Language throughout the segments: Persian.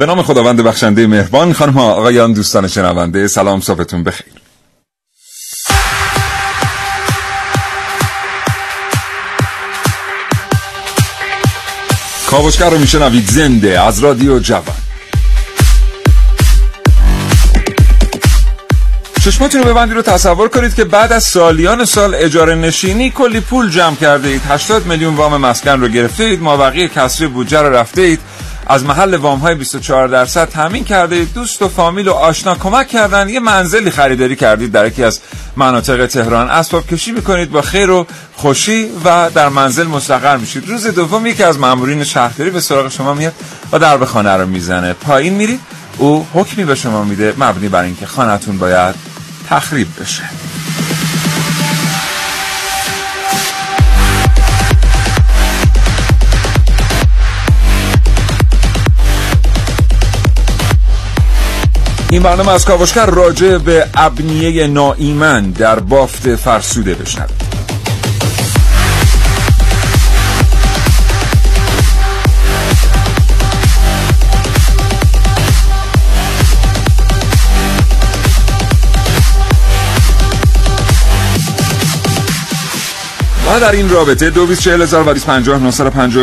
به نام خداوند بخشنده مهربان خانم ها آقایان دوستان شنونده سلام صبحتون بخیر. کاوشگر رو میشنوید زنده از رادیو جوان. چشماتون رو ببندید رو تصور کنید که بعد از سالیان سال اجاره نشینی کلی پول جمع کرده اید 80 میلیون وام مسکن رو گرفته اید مابقی کسری بودجه رو رفته اید از محل وام های 24 درصد تامین کرده دوست و فامیل و آشنا کمک کردن. یه منزلی خریداری کردید در یکی از مناطق تهران. اسباب کشی می‌کنید با خیر و خوشی و در منزل مستقر میشید. روز دوم یکی از مامورین شهرداری به سراغ شما میاد و درب خانه رو می‌زنه. پایین میرید. او حکمی به شما میده مبنی بر اینکه خانهتون باید تخریب بشه. این برنامه از کاوشگر راجع به ابنیه ناایمن در بافت فرسوده بشنوید و در این رابطه دو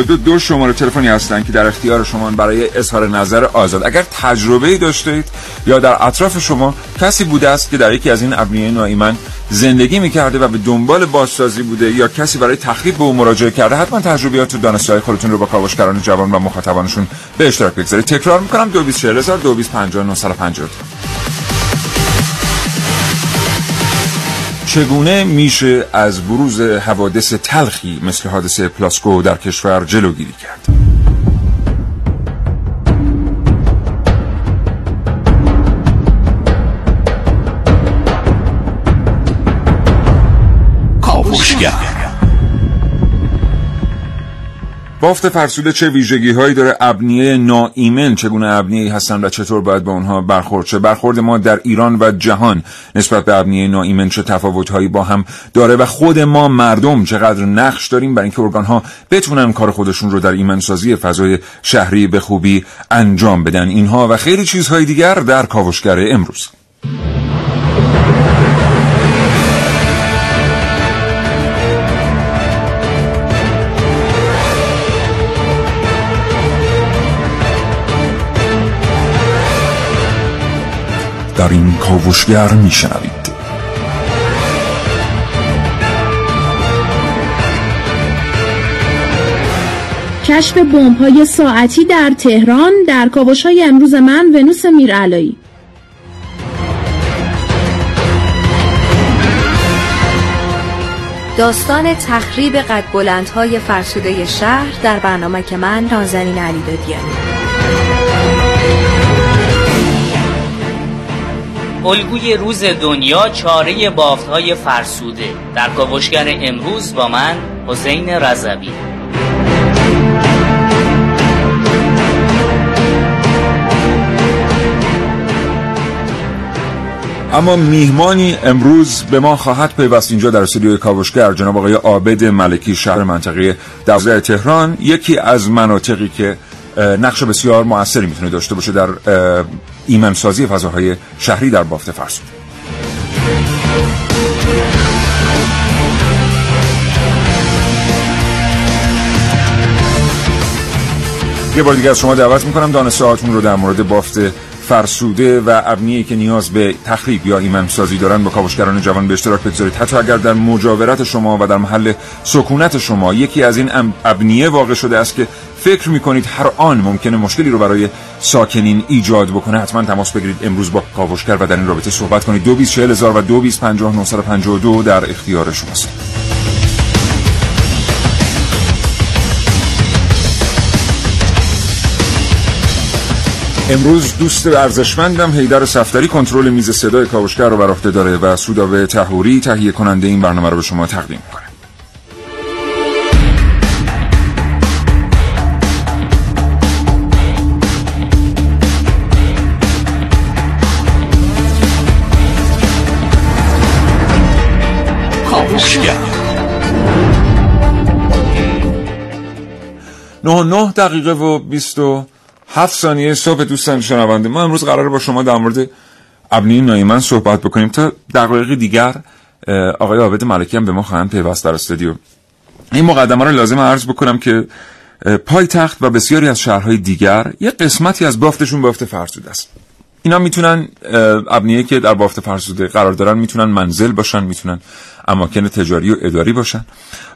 دو دو شماره تلفنی هستند که در اختیار شما برای اظهار نظر آزاد. اگر تجربه داشته یا در اطراف شما کسی بوده است که در یکی از این ابنیه نایمن زندگی می‌کرده و به دنبال بازسازی بوده یا کسی برای تخریب به او مراجعه کرده حتما تجربیات و دانشجوهای خودتون رو با کاوشگران جوان و مخاطبانشون به اشتراک بگذارید. تکرار می‌کنم 224000 چگونه میشه از بروز حوادث تلخی مثل حادثه پلاسکو در کشور جلوگیری کرد؟ بافت فرسوده چه ویژگی هایی داره ابنیه ناایمن چگونه ابنیه هستن و چطور باید با اونها برخورد چه برخورد ما در ایران و جهان نسبت به ابنیه ناایمن چه تفاوت هایی با هم داره و خود ما مردم چقدر نقش داریم برای اینکه ارگان ها بتونن کار خودشون رو در ایمنسازی فضای شهری به خوبی انجام بدن اینها و خیلی چیزهای دیگر در کاوشگر امروز. در این کاوشگر میشنوید. کشف بمب های ساعتی در تهران در کاوش های امروز من ونوس میرعلایی. داستان تخریب قد بلندهای فرسوده شهر در برنامه که من نازنین علی دادیانی الگوی روز دنیا چاره های فرسوده. در کاوشگر امروز با من حسین رضوی. اما میهمانی امروز به ما خواهد پیوست. اینجا در استودیوی کاوشگر جناب آقای عابد ملکی شهر منطقه دوازده تهران یکی از مناطقی که نقش بسیار موثری می‌تونه داشته باشه در ایمنسازی فضاهای شهری در بافت فرسود یه بار دیگه از شما دعوت می‌کنم دانسته هاتون رو در مورد بافت فرسوده و ابنیه که نیاز به تخریب یا ایمنسازی دارن با کاوشگران جوان به اشتراک بگذارید. حتی اگر در مجاورت شما و در محل سکونت شما یکی از این ابنیه واقع شده است که فکر می‌کنید هر آن ممکنه مشکلی رو برای ساکنین ایجاد بکنه؟ حتما تماس بگیرید. امروز با کاوشگر و در این رابطه صحبت کنید. دو و در اختیار شماست. امروز دوست ارزشمندم هیدر صفدری کنترل میز صدای کاوشگر رو بر داره و سودابه تهوری تهیه کننده این برنامه رو به شما تقدیم می‌کنه. نه نه دقیقه و بیست و هفت ثانیه صبح دوستان شنونده. ما امروز قراره با شما در مورد ابنی نایمن صحبت بکنیم. تا دقایق دیگر آقای عابد ملکی هم به ما خواهند پیوست در استودیو. این مقدمه رو لازم عرض بکنم که پایتخت و بسیاری از شهرهای دیگر یه قسمتی از بافتشون بافت فرسوده است. اینا می‌تونن ابنیه که در بافت فرسوده قرار دارن می‌تونن منزل باشن می‌تونن اماکن تجاری و اداری باشن.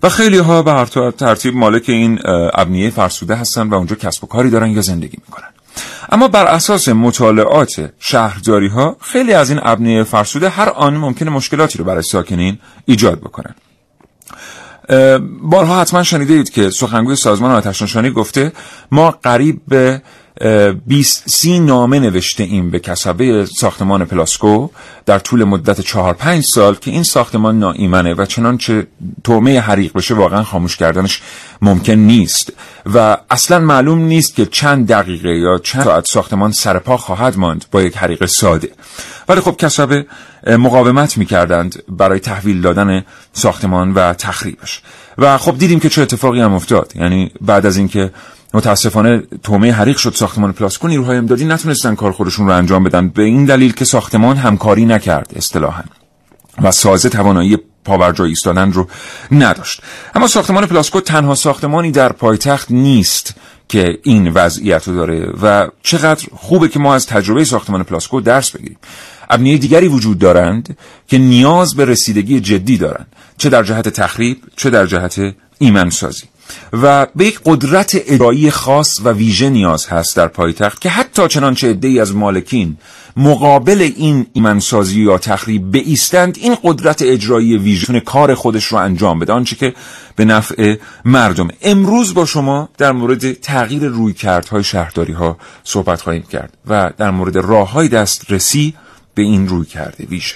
و خیلی ها به هر ترتیب مالک این ابنیه فرسوده هستن و اونجا کسب و کاری دارن یا زندگی می‌کنن. اما بر اساس مطالعات شهرداری ها خیلی از این ابنیه فرسوده هر آن ممکن مشکلاتی رو برای ساکنین ایجاد بکنن. بارها حتما شنیده که سخنگوی سازمان آتش نشانی گفته ما قریب به 20 سی نامه نوشته ایم به کسبه ساختمان پلاسکو در طول مدت 4 5 سال که این ساختمان ناایمنه و چنانچه تومه حریق بشه واقعا خاموش کردنش ممکن نیست. و اصلا معلوم نیست که چند دقیقه یا چند ساعت ساختمان سرپا خواهد ماند با یک حریق ساده. ولی خب کسبه مقاومت می‌کردند برای تحویل دادن ساختمان و تخریبش. و خب دیدیم که چه اتفاقی هم افتاد. یعنی بعد از اینکه متاسفانه تومه حریق شد ساختمان پلاسکو نیروهای امدادی نتونستن کار خودشون رو انجام بدن. به این دلیل که ساختمان همکاری نکرد اصطلاحا. و سازه توانایی پابرجای ایستادن رو نداشت. اما ساختمان پلاسکو تنها ساختمانی در پایتخت نیست که این وضعیت رو داره و چقدر خوبه که ما از تجربه ساختمان پلاسکو درس بگیریم. ابنیه دیگری وجود دارند که نیاز به رسیدگی جدی دارند چه در جهت تخریب چه در جهت ایمنسازی. و به یک قدرت اجرایی خاص و ویژه نیاز هست در پایتخت که حتی چنانچه عدهای از مالکین مقابل این ایمنسازی یا تخریب ایستند این قدرت اجرایی ویژه کار خودش رو انجام بده. آنچه که به نفع مردم. امروز با شما در مورد تغییر رویکردهای شهرداری ها صحبت خواهیم کرد و در مورد راه های دسترسی به این روی کرده ویژه.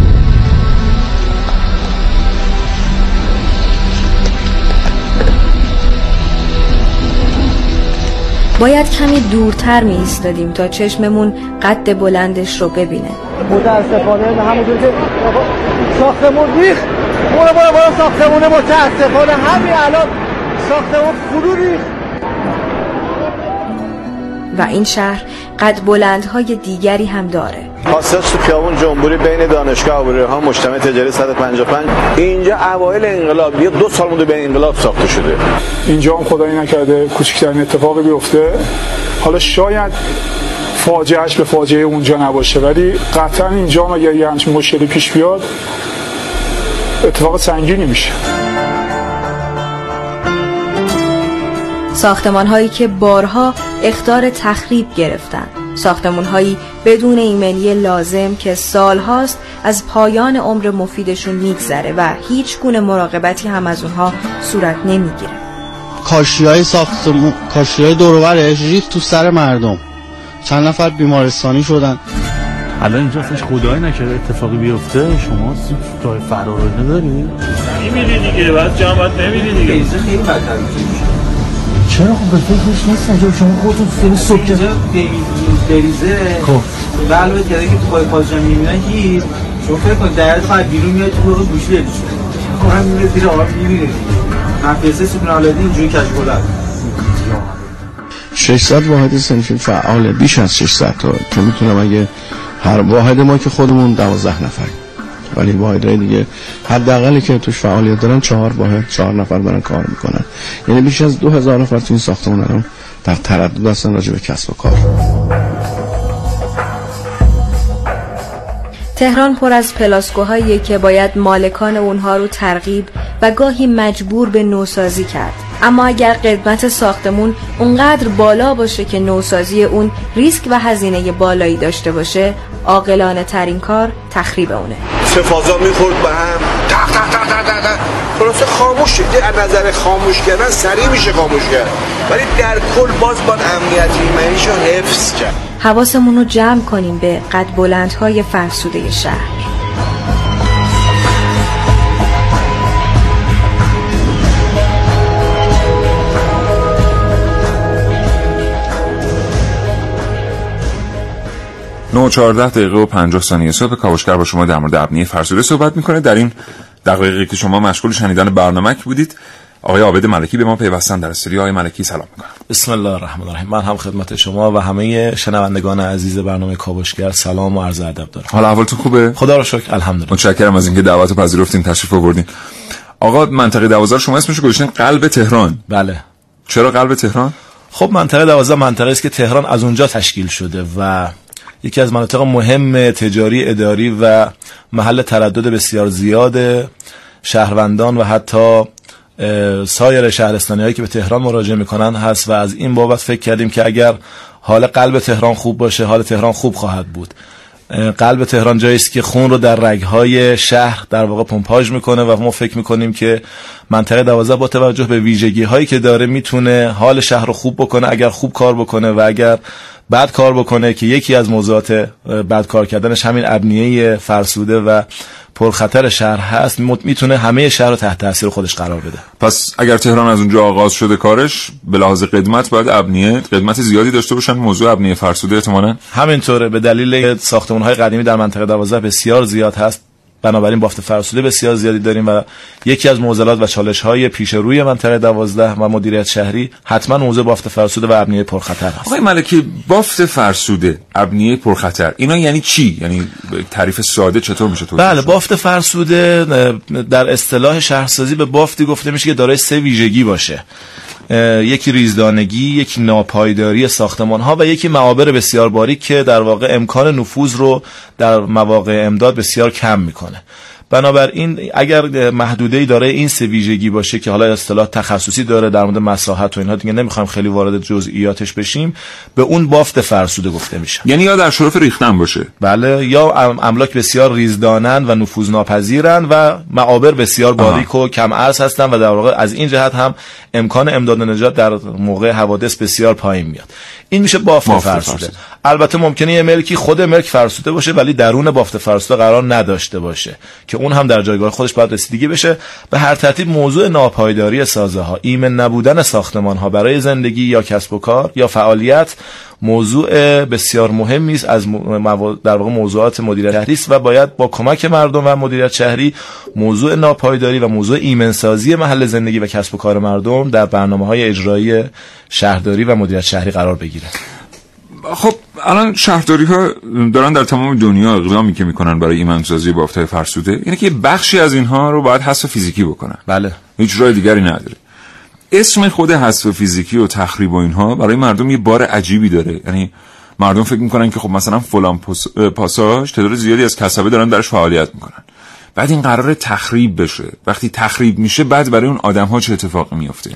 باید کمی دورتر می ایستادیم تا چشممون قد بلندش رو ببینه. متاسفانه همونجور که ساختمون ریخت. برو برو برو ساختمونه متاسفانه. همین الان ساختمون فرو ریخت. و این شهر قد بلندهای دیگری هم داره. حاصل تو خیابون جنبوری بین دانشگاه عبوری ها مجتمع تجاری 155 اینجا اوایل انقلاب یه دو سال مونده به انقلاب ساخته شده. اینجا هم خدایی نکرده کوچکترین اتفاقی بیفته. حالا شاید فاجعهش به فاجعه اونجا نباشه ولی قطعا اینجا هم اگر یه همچین مشکلی پیش بیاد اتفاق سنگینی میشه. ساختمان هایی که بارها اختار تخریب گرفتن ساختمان هایی بدون ایمنی لازم که سالهاست از پایان عمر مفیدشون میگذره و هیچ گونه مراقبتی هم از اونها صورت نمی‌گیره. کاشی های ساختمون کاشی های دوروبرش ریخت تو سر مردم. چند نفر بیمارستانی شدن. الان اینجا اصلاش خدای نکرده. اتفاقی بیفته. شما راه فرار نداری؟ میمیری دیگه. بعد جمعت نمیری دیگه. ایزه خیلی چرا خب به فکرش نیستن که شما خودتون سری صبح اینجا بریزه. خب. به علاوه کرده که تو پای پاجا میمیرن هیچ. شما فکر کن در خواهد بیرون میاد تو رو گوشی هدی شد هم میره زیر آب میمیره نفیسه سوپر آلادی اینجوری کشکلت 600 واحد سنفی فعاله بیش از 600 تا که می‌تونم اگه هر واحد ما که خودمون 12 نفر ولی واحدهای دیگه حداقلی که توش فعالیت دارن چهار واحد چهار نفر دارن کار می‌کنن. یعنی بیش از 2000 نفر تو این ساختمان الان در تردد هستن راجع به کسب و کار. تهران پر از پلاسکوهایی که باید مالکان اونها رو ترغیب و گاهی مجبور به نوسازی کرد. اما اگر قدمت ساختمون اونقدر بالا باشه که نوسازی اون ریسک و هزینه بالایی داشته باشه عاقلانه ترین کار تخریب اونه. چه فضا می‌خورد به هم. تق تق تق تق تق خلاصه خاموش شد. از نظر خاموش کردن سریع میشه خاموش کرد. ولی در کل باز باید امنیت ایمنیش رو حفظ کرد. حواسمون رو جمع کنیم به قد بلندهای فرسوده شهر. نو 14 دقیقه و 50 ثانیه صبح کاوشگر با شما در مورد ابنیه فرسوده صحبت می‌کنه. در این دقایقی که شما مشغول شنیدن برنامه بودید آقای عابد ملکی به ما پیوستن در استودیو. آقای ملکی سلام می‌کنم. بسم الله الرحمن الرحیم. من هم خدمت شما و همه شنوندگان عزیز برنامه کاوشگر سلام و عرض ادب دارم. حالا احوالتون خوبه؟ خدا رو شکر الحمدلله. متشکرم از اینکه دعوت پذیرفتین تشریف آوردین. آقا منطقه 12 شما اسمش رو گذاشتین قلب تهران. بله. چرا قلب تهران؟ خب منطقه 12 منطقه است که تهران از اونجا تشکیل شده و یکی از مناطق مهم تجاری اداری و محل تردد بسیار زیاد شهروندان و حتی سایر شهرستانی هایی که به تهران مراجعه می‌کنن هست و از این بابت فکر کردیم که اگر حال قلب تهران خوب باشه حال تهران خوب خواهد بود. قلب تهران جایی است که خون رو در رگهای شهر در واقع پمپاژ می‌کنه و ما فکر می‌کنیم که منطقه دوازده با توجه به ویژگی هایی که داره می‌تونه حال شهر رو خوب بکنه اگر خوب کار بکنه و اگر بد کار بکنه که یکی از موضوعات بد کار کردنش همین ابنیه فرسوده و پرخطر شهر هست. می‌تونه همه شهر رو تحت تاثیر خودش قرار بده. پس اگر تهران از اونجا آغاز شده کارش به لحاظ قدمت باید ابنیه قدمت زیادی داشته باشن موضوع ابنیه فرسوده احتمالاً. همینطوره به دلیل ساختمان های قدیمی در منطقه 12 بسیار زیاد هست. بنابراین بافت فرسوده بسیار زیادی داریم و یکی از معضلات و چالش های پیش روی منطقه 12 و مدیریت شهری حتما موضوع بافت فرسوده و ابنیه پرخطر هست. آقای ملکی بافت فرسوده ابنیه پرخطر اینا یعنی چی؟ یعنی تعریف ساده چطور میشه تو بله بافت فرسوده در اصطلاح شهرسازی به بافتی گفته میشه که دارای سه ویژگی باشه. یکی ریزدانگی یکی ناپایداری ساختمان ها و یکی معابر بسیار باریک که در واقع امکان نفوذ رو در مواقع امداد بسیار کم می‌کنه. بنابراین اگر محدوده ای داره این سه ویژگی باشه که حالا اصطلاح تخصصی داره در مورد مساحت و اینها دیگه نمی‌خوام خیلی وارد جزئیاتش بشیم به اون بافت فرسوده گفته میشه. یعنی یا در شرف ریختن باشه. بله یا املاک بسیار ریزدانند و نفوذناپذیرند و معابر بسیار باریک و کم عرض هستن و در واقع از این جهت هم امکان امداد نجات در موقع حوادث بسیار پایین میاد. این میشه بافت, بافت فرسوده. فرسوده البته ممکنه یه ملکی خود ملک فرسوده باشه ولی درون بافت فرسوده قرار نداشته باشه که اون هم در جایگاه خودش باید رسیدگی بشه به هر ترتیب موضوع ناپایداری سازه ها ایمن نبودن ساختمان ها برای زندگی یا کسب و کار یا فعالیت موضوع بسیار مهمی است از در واقع موضوعات مدیریت شهری است و باید با کمک مردم و مدیریت شهری موضوع ناپایداری و موضوع ایمنسازی محل زندگی و کسب و کار مردم در برنامه های اجرایی شهرداری و مدیریت شهری قرار بگیره خب الان شهرداری ها دارن در تمام دنیا اقدامی که می‌کنن برای ایمنسازی بافتهای فرسوده یعنی که بخشی از اینها رو باید حذف فیزیکی بکنن. بله. هیچ راه دیگری نداره. اسم خود حذف فیزیکی و تخریب و اینها برای مردم یه بار عجیبی داره. یعنی مردم فکر می‌کنن که خب مثلا فلان پاساژ تعداد زیادی از کسبه دارن درش فعالیت می‌کنن. بعد این قرار تخریب بشه. وقتی تخریب میشه بعد برای اون آدم ها چه اتفاقی میفته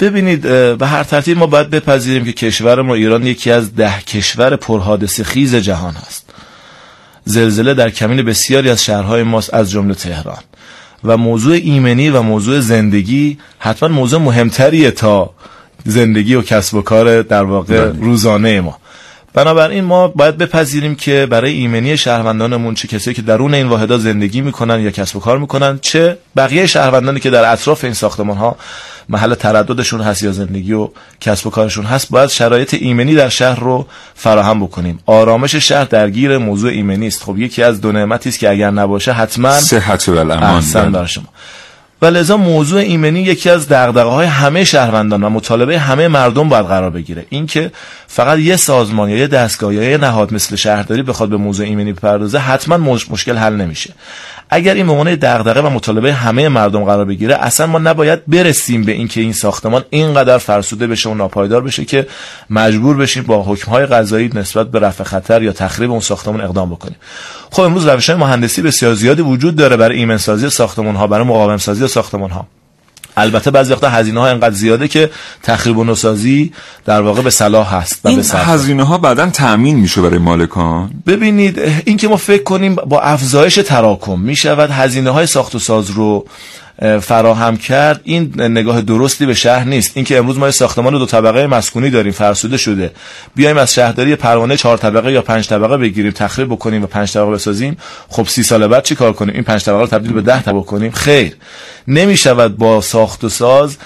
ببینید به هر ترتیب ما باید بپذیریم که کشور ما ایران یکی از ده کشور پرحادثه خیز جهان است زلزله در کمین بسیاری از شهرهای ماست از جمله تهران. و موضوع ایمنی و موضوع زندگی حتما موضوع مهمتریه تا زندگی و کسب و کار در واقع روزانه ما. بنابراین ما باید بپذیریم که برای ایمنی شهروندانمون چه کسایی که درون این واحدها زندگی می‌کنن یا کسب و کار می‌کنن چه بقیه شهروندانی که در اطراف این ساختمان ها محل ترددشون هست یا زندگی و کسب و کارشون هست باید شرایط ایمنی در شهر رو فراهم بکنیم. آرامش شهر درگیر موضوع ایمنی است. خب یکی از دو نعمتی است که اگر نباشه حتما صحت و امان بر شما. و لذا موضوع ایمنی یکی از دغدغه های همه شهروندان و مطالبه همه مردم باید قرار بگیره. اینکه فقط یه سازمان یا یه دستگاه یا یه نهاد مثل شهرداری بخواد به موضوع ایمنی بپردازه حتما مشکل حل نمیشه. اگر این به دغدغه و مطالبه همه مردم قرار بگیره اصلا ما نباید برسیم به اینکه این ساختمان اینقدر فرسوده بشه و ناپایدار بشه که مجبور بشیم با حکمهای قضایی نسبت به رفع خطر یا تخریب اون ساختمان اقدام بکنیم. خب امروز روش های مهندسی بسیار زیادی وجود داره برای ایمنسازی ساختمان ها برای مقاوم سازی ساختمان ها البته بعضی وقتا هزینه ها انقدر زیاده که تخریب و نسازی در واقع به صلاح هست و این. هزینه ها بعدا تأمین میشه برای مالکان ببینید این که ما فکر کنیم با افزایش تراکم می شود هزینه های ساخت و ساز رو فراهم کرد این نگاه درستی به شهر نیست. اینکه امروز ما ساختمان دو طبقه مسکونی داریم فرسوده شده. بیایم از شهرداری پروانه چهار طبقه یا پنج طبقه بگیریم تخریب بکنیم و پنج طبقه بسازیم. خب سی سال بعد چی کار کنیم؟ این پنج طبقه رو تبدیل به ده طبقه کنیم. خیر. نمی شود با ساخت و ساز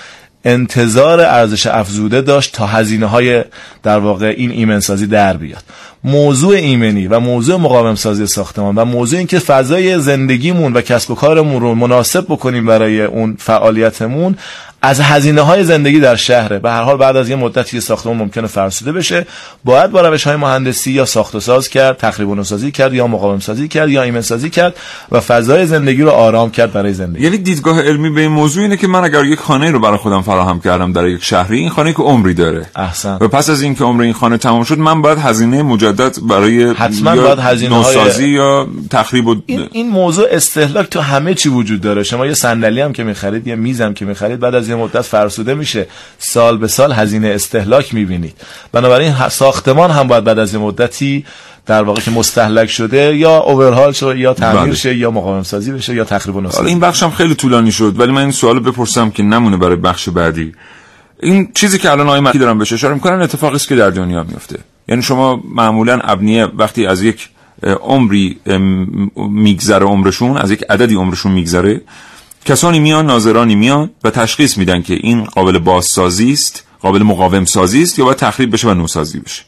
انتظار ارزش افزوده داشت تا هزینه های در واقع این ایمنسازی در بیاد. موضوع ایمنی و موضوع مقاوم سازی ساختمان و موضوع اینکه فضای زندگیمون و کسب و کارمون رو مناسب بکنیم برای اون فعالیتمون از هزینه های زندگی در شهره. به هر حال بعد از یه مدتی که ساختمان ممکنه فرسوده بشه باید با روش های مهندسی یا ساخت و ساز کرد تخریب و نوسازی کرد یا مقاوم سازی کرد یا ایمن سازی کرد و فضای زندگی رو آرام کرد برای زندگی. یعنی دیدگاه علمی به این موضوع اینه که من اگر یک خانه رو برای خودم فراهم کردم در یک شهری این خانه که عمری داره. احسن. و پس از اینکه عمر این خانه تمام شد من باید هزینه مجدد برای حتما یا باید هزینه‌های- نوسازی یا تخریب و این, این موضوع استهلاک تو همه چی وجود داره. شما یه صندلی هم که می‌خرید یه میز هم که می‌خرید بعد از یه مدت فرسوده میشه. سال به سال هزینه استهلاک می‌بینید. بنابراین ساختمان هم باید بعد از یه مدتی در واقع که مستهلک شده یا اوورهال شه یا تعمیر بله. شه یا مقاوم سازی بشه یا تخریب و حالا این بخشم خیلی طولانی شد ولی من این سوالو بپرسم که نمونه برای بخش بعدی. این چیزی که الان آقای مکی دارم بهش اشاره می‌کنن اتفاقی است که در دنیا میفته یعنی شما معمولا ابنیه وقتی از یک عمری میگذره عمرشون از یک عددی عمرشون میگذره کسانی میان ناظرانی میان و تشخیص میدن که این قابل بازسازی است قابل مقاوم سازی است یا باید تخریب بشه و نوسازی بشه.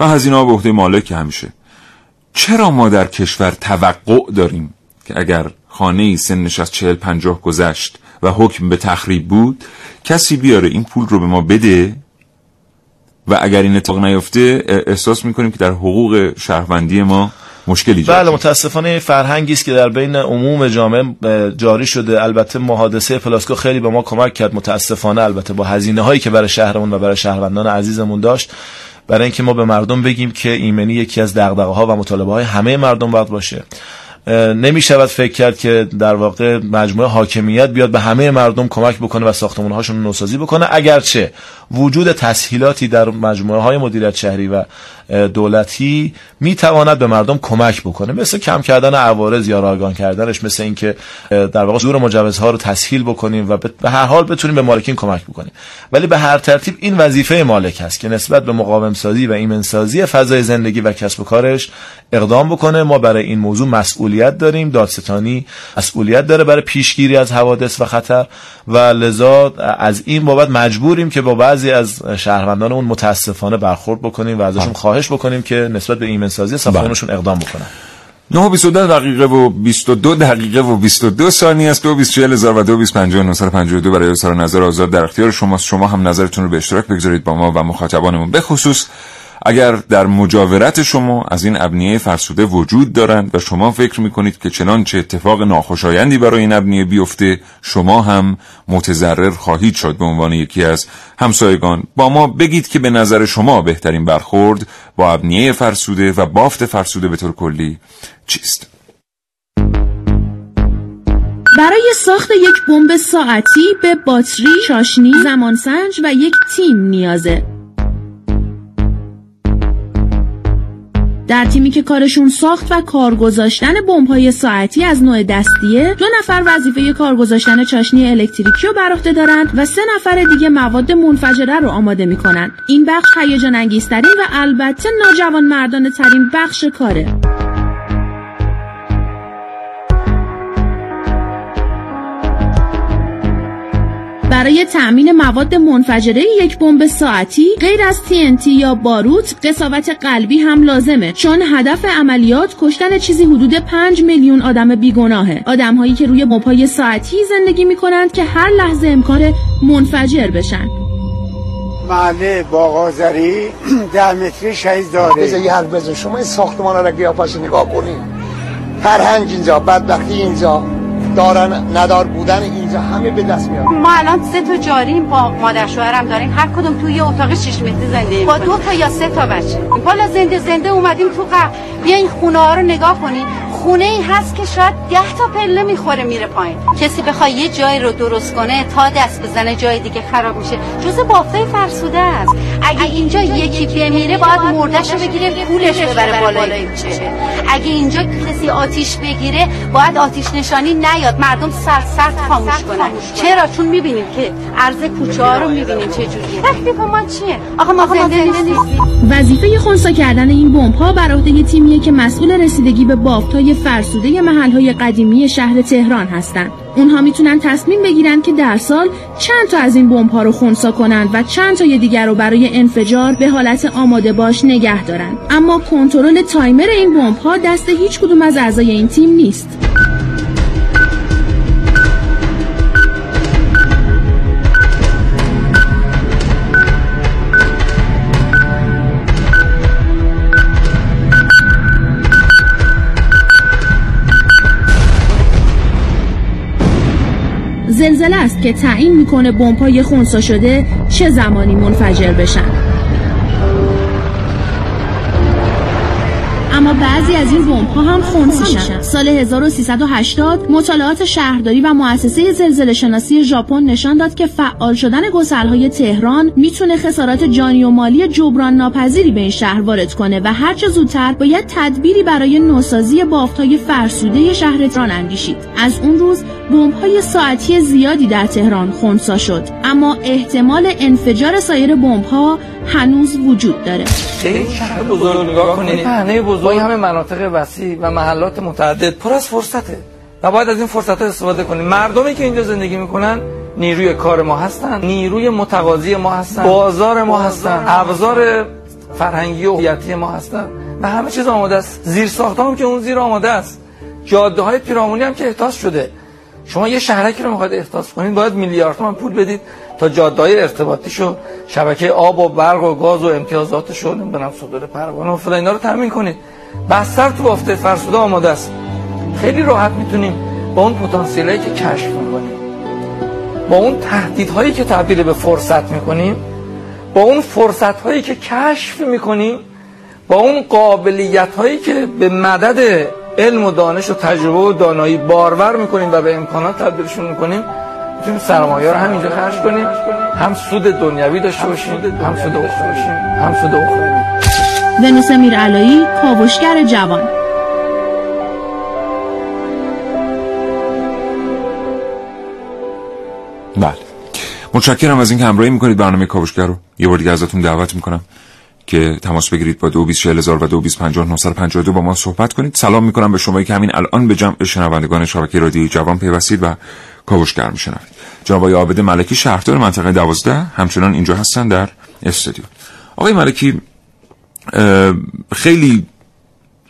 و هزینه ها به عهده مالک همیشه. چرا ما در کشور توقع داریم که اگر خانه ای سنش از چهل پنجاه گذشت و حکم به تخریب بود کسی بیاره این پول رو به ما بده؟ و اگر این اتفاق نیفته احساس می‌کنیم که در حقوق شهروندی ما مشکلی ایجاد بله متاسفانه فرهنگی است که در بین عموم جامعه جاری شده. البته محادثه پلاسکو خیلی به ما کمک کرد. متاسفانه البته با هزینه هایی که برای شهرمون و برای شهروندان عزیزمون داشت. برای اینکه ما به مردم بگیم که ایمنی یکی از دغدغه ها و مطالبه های همه مردم باید باشه. نمی شود فکر کرد که در واقع مجموعه حاکمیت بیاد به همه مردم کمک بکنه و ساختمان هاشون نوسازی بکنه. اگرچه وجود تسهیلاتی در مجموعه های مدیریت شهری و دولتی می تواند به مردم کمک بکنه. مثل کم کردن عوارض یا رایگان کردنش مثل اینکه در واقع زور مجوزها رو تسهیل بکنیم و به هر حال بتونیم به مالکین کمک بکنیم. ولی به هر ترتیب این وظیفه مالک هست که نسبت به مقاوم سازی و ایمن سازی فضای زندگی و کسب و کارش اقدام بکنه. ما برای این موضوع مسئولیت داریم دادستانی مسئولیت داره برای پیشگیری از حوادث و خطر و لذا از این بابت مجبوریم که با بعضی از شهروندانمون متاسفانه برخورد بکنیم و ازشون خواهش بکنیم که نسبت به ایمن سازی ساختمانشون اقدام بکنن. 9 و 22 دقیقه و 22 دقیقه و 22 ثانیه است 224000 و 225952 برای اظهار نظر آزاد در اختیار شماست. شما هم نظرتون رو به اشتراک بگذارید با ما و مخاطبانمون. به خصوص اگر در مجاورت شما از این ابنیه فرسوده وجود دارند و شما فکر می‌کنید که چنانچه اتفاق ناخوشایندی برای این ابنیه بیفته شما هم متضرر خواهید شد به عنوان یکی از همسایگان با ما بگید که به نظر شما بهترین برخورد با ابنیه فرسوده و بافت فرسوده به طور کلی چیست برای ساخت یک بمب ساعتی به باتری، چاشنی، زمانسنج و یک تیم نیازه. در تیمی که کارشون ساخت و کار گذاشتن بمب‌های ساعتی از نوع دستیه، دو نفر وظیفه کار گذاشتن چاشنی الکتریکی رو بر عهده دارند و سه نفر دیگه مواد منفجره رو آماده می‌کنن. این بخش هیجان انگیزترین و البته ناجوان مردانه ترین بخش کاره. برای تأمین مواد منفجره یک بمب ساعتی غیر از TNT یا باروت قصاوت قلبی هم لازمه. چون هدف عملیات کشتن چیزی حدود 5 میلیون آدم بیگناهه. آدمهایی که روی بمب‌های ساعتی زندگی می‌کنند که هر لحظه امکان منفجر بشن. محله باغازری ده متری شهید داره بذار یه حرف بزن. شما این ساختمان رو قیافش نگاه کنین. فرهنگ اینجا بدبختی اینجا. دارن ندار بودن اینجا همه به دست میاد ما الان سه تا جاریم با مادر شوهرم داریم. هر کدوم توی یه اتاق 6 متری زنده با دو تا یا سه تا بچه؟ بالا زنده زنده اومدیم تو قبل بیا این خونه ها رو نگاه کنین خونه ای هست که شاید ده تا پله می‌خوره میره پایین. کسی بخواد یه جای رو درست کنه تا دست بزنه جای دیگه خراب میشه. جز بافتای فرسوده است. اگه اینجا یکی بمیره باید مردش رو بگیره پولش ببره بالای کوچه اگه اینجا کسی آتیش بگیره باید آتیش نشانی نیاد. مردم سر سر خاموش کنن. چرا؟ چون می‌بینیم که عرض کوچه ها رو می‌بینیم چه جوریه. تکلیف ما چیه؟ آخه ما زنده نیستیم. وظیفه خونسا کردن این بمب ها بر عهده تیمیه که مسئول رسیدگی به بافتای فرسوده محل های قدیمی شهر تهران هستند. اونها می‌تونن تصمیم بگیرن که در سال چند تا از این بمب ها رو خونسا کنند و چند تای دیگر رو برای انفجار به حالت آماده باش نگه دارن. اما کنترل تایمر این بمب ها دست هیچ کدوم از اعضای این تیم نیست. زلزله است که تعیین می‌کنه بمب‌های خونسا شده چه زمانی منفجر بشن. اما بعضی از این بمب ها هم خونسیشن سال 1380 مطالعات شهرداری و مؤسسه زلزله شناسی ژاپن نشان داد که فعال شدن های تهران می‌تونه خسارات جانی و مالی جبران ناپذیری به این شهر وارد کنه و هرچه زودتر باید تدبیری برای نوسازی های فرسوده شهر تهران اندیشید از اون روز بمب های ساعتی زیادی در تهران خونسا شد. اما احتمال انفجار سایر بمب ها هنوز وجود داره. این شهر بزرگ نگاه کنید پهنه بزرگ. همه مناطق وسیع و محلات متعدد پر از فرصته. و باید از این فرصت ها استفاده کنیم مردمی که اینجا زندگی می‌کنن نیروی کار ما هستن. نیروی متقاضی ما هستن. بازار ما هستن. ابزار فرهنگی و هویتی ما هستن. و همه چیز آماده است. زیر ساخت هم که اون زیر آماده است. جاده های پیرامونی هم که احتاج شده. شما یه شهرکی رو می‌خواید احساس کنید باید میلیارد تومان پول بدید. تا جاده‌های ارتباطیشو شبکه آب و برق و گاز و امتیازاتشو نمی‌دونم صدور پروانه و فلان اینا رو تامین کنید. بستر تو بافته فرسوده آماده است. خیلی راحت می‌تونیم با اون پتانسیلی که کشف می‌کنیم با اون تهدیدهایی که تبدیل به فرصت می‌کنیم با اون فرصت هایی که کشف می‌کنیم با اون قابلیت هایی که به مدد علم و دانش و تجربه و دانایی بارور می‌کنیم و به امکانات تبدیلشون می‌کنیم می‌تونیم سرمایه رو همینجا خرج کنیم. هم سود دنیوی داشته باشیم هم سود اخروی. هم سود اخروی. ونوس میرعلایی کاوشگر جوان. بله. متشکرم از اینکه همراهی می‌کنید برنامه کاوشگر رو. یه بار دیگه ازتون دعوت می‌کنم. که تماس بگیرید با 224000 و 2250 با ما صحبت کنید. سلام می‌کنم به شما که همین الان به جمع شنوندگان شبکه رادیوی جوان پیوستید و کاوشگر میشنوید. جناب آقای عابد ملکی شهردار منطقه 12 همچنان اینجا هستن در استودیو. آقای ملکی خیلی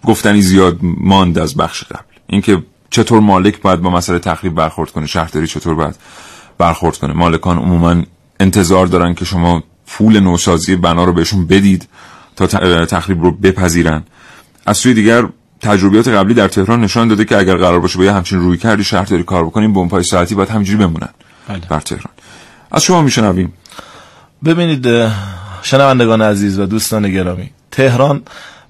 گفتنی زیاد ماند از بخش قبل. اینکه چطور مالک باید با مسئله تخریب برخورد کنه شهرداری چطور باید برخورد کنه. مالکان عموما انتظار دارن که شما پول نوسازی بنا رو بهشون بدید تا تخریب رو بپذیرن. از سوی دیگر تجربیات قبلی در تهران نشان داده که اگر قرار باشه با یه همچین روی کردی شهرداری کار بکنیم بمب‌های ساعتی باید همینجوری بمونن بله. در تهران. از شما میشنویم. ببینید شنوندگان عزیز و دوستان گرامی تهران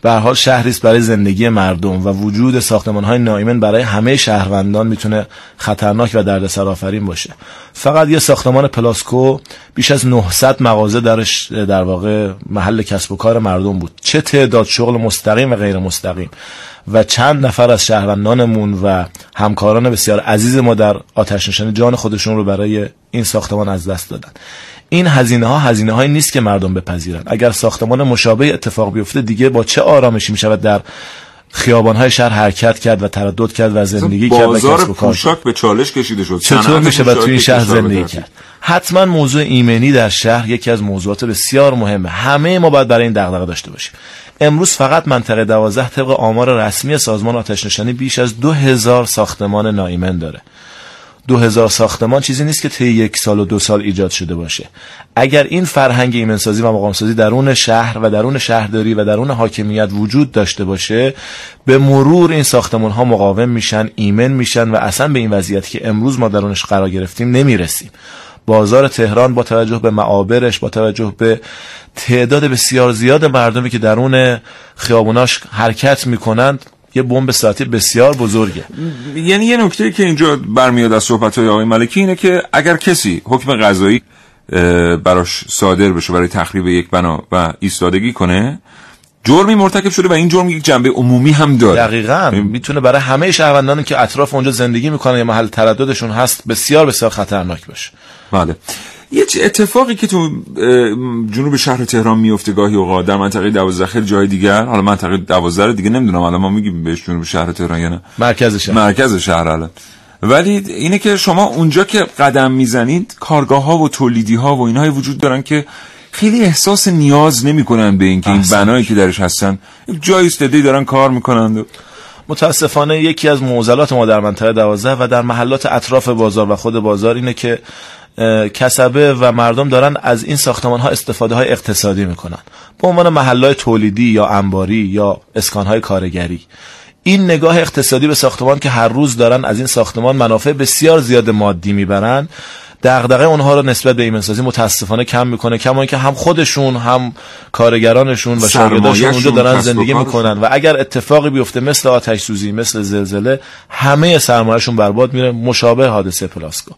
به حال شهری است برای زندگی مردم و وجود ساختمان های نایمن برای همه شهروندان می‌تونه خطرناک و دردسر آفرین باشه. فقط یه ساختمان پلاسکو بیش از 900 مغازه درش در واقع محل کسب و کار مردم بود. چه تعداد شغل مستقیم و غیر مستقیم و چند نفر از شهروندانمون و همکاران بسیار عزیز ما در آتش نشانی جان خودشون رو برای این ساختمان از دست دادن. این هزینه ها هزینه های نیست که مردم بپذیرن. اگر ساختمان مشابه اتفاق بیفته دیگه با چه آرامشی می شود در خیابان های شهر حرکت کرد و تردد کرد و زندگی کرد و پوشاک به چالش کشیده شد. چطور میشه و توی این شهر زندگی کرد؟ حتما موضوع ایمنی در شهر یکی از موضوعات بسیار مهمه. همه ما باید برای این دغدغه داشته باشیم. امروز فقط منطقه 12 طبق آمار رسمی سازمان آتش نشانی بیش از دو هزار ساختمان نایمن داره. دو هزار ساختمان چیزی نیست که طی یک سال و دو سال ایجاد شده باشه. اگر این فرهنگ ایمنسازی و مقامسازی درون شهر و درون شهرداری و درون حاکمیت وجود داشته باشه به مرور این ساختمان ها مقاوم میشن ایمن میشن و اصلا به این وضعیت که امروز ما درونش قرار گرفتیم نمی‌رسیم. بازار تهران با توجه به معابرش با توجه به تعداد بسیار زیاد مردمی که درون خیابوناش حرکت می‌کنند یه بمب ساعتی بسیار بزرگه. یعنی یه نکته که اینجا برمیاد از صحبت های آقای ملکی اینه که اگر کسی حکم قضایی براش صادر بشه برای تخریب یک بنا و ایستادگی کنه جرمی مرتکب شده و این جرم یک جنبه عمومی هم داره. دقیقا. می‌تونه برای همه شهروندانی که اطراف اونجا زندگی می‌کنن یا محل ترددشون هست بسیار بسیار خطرناک باشه. بله. یه اتفاقی که تو جنوب شهر تهران میفته گاهی اوقات در منطقه 12 خیلی جای دیگر حالا منطقه 12 رو دیگه نمی‌دونم الان ما میگیم بهش جنوب شهر تهران یا نه. مرکز شهر. مرکز شهر الان. ولی اینه که شما اونجا که قدم می‌زنید کارگاه ها و تولیدی ها و اینهای وجود دارن که خیلی احساس نیاز نمی‌کنن به اینکه این. بنایی که درش هستن جای استدی دارن کار می‌کنن و متاسفانه یکی از معضلات ما در منطقه 12 و در محلات اطراف بازار و خود بازار اینه که کسبه و مردم دارن از این ساختمان ها استفاده های اقتصادی می‌کنن. به عنوان محلات تولیدی یا انباری یا اسکان های کارگری. این نگاه اقتصادی به ساختمان که هر روز دارن از این ساختمان منافع بسیار زیاد مادی می‌برن. دغدغه اونها رو نسبت به ایمنسازی متاسفانه کم می‌کنه کما اینکه هم خودشون هم کارگرانشون و شاگرداشون اونجا دارن زندگی. می‌کنن. و اگر اتفاقی بیفته مثل آتش سوزی مثل زلزله همه سرمایهشون برباد میره. مشابه حادثه پلاسکو.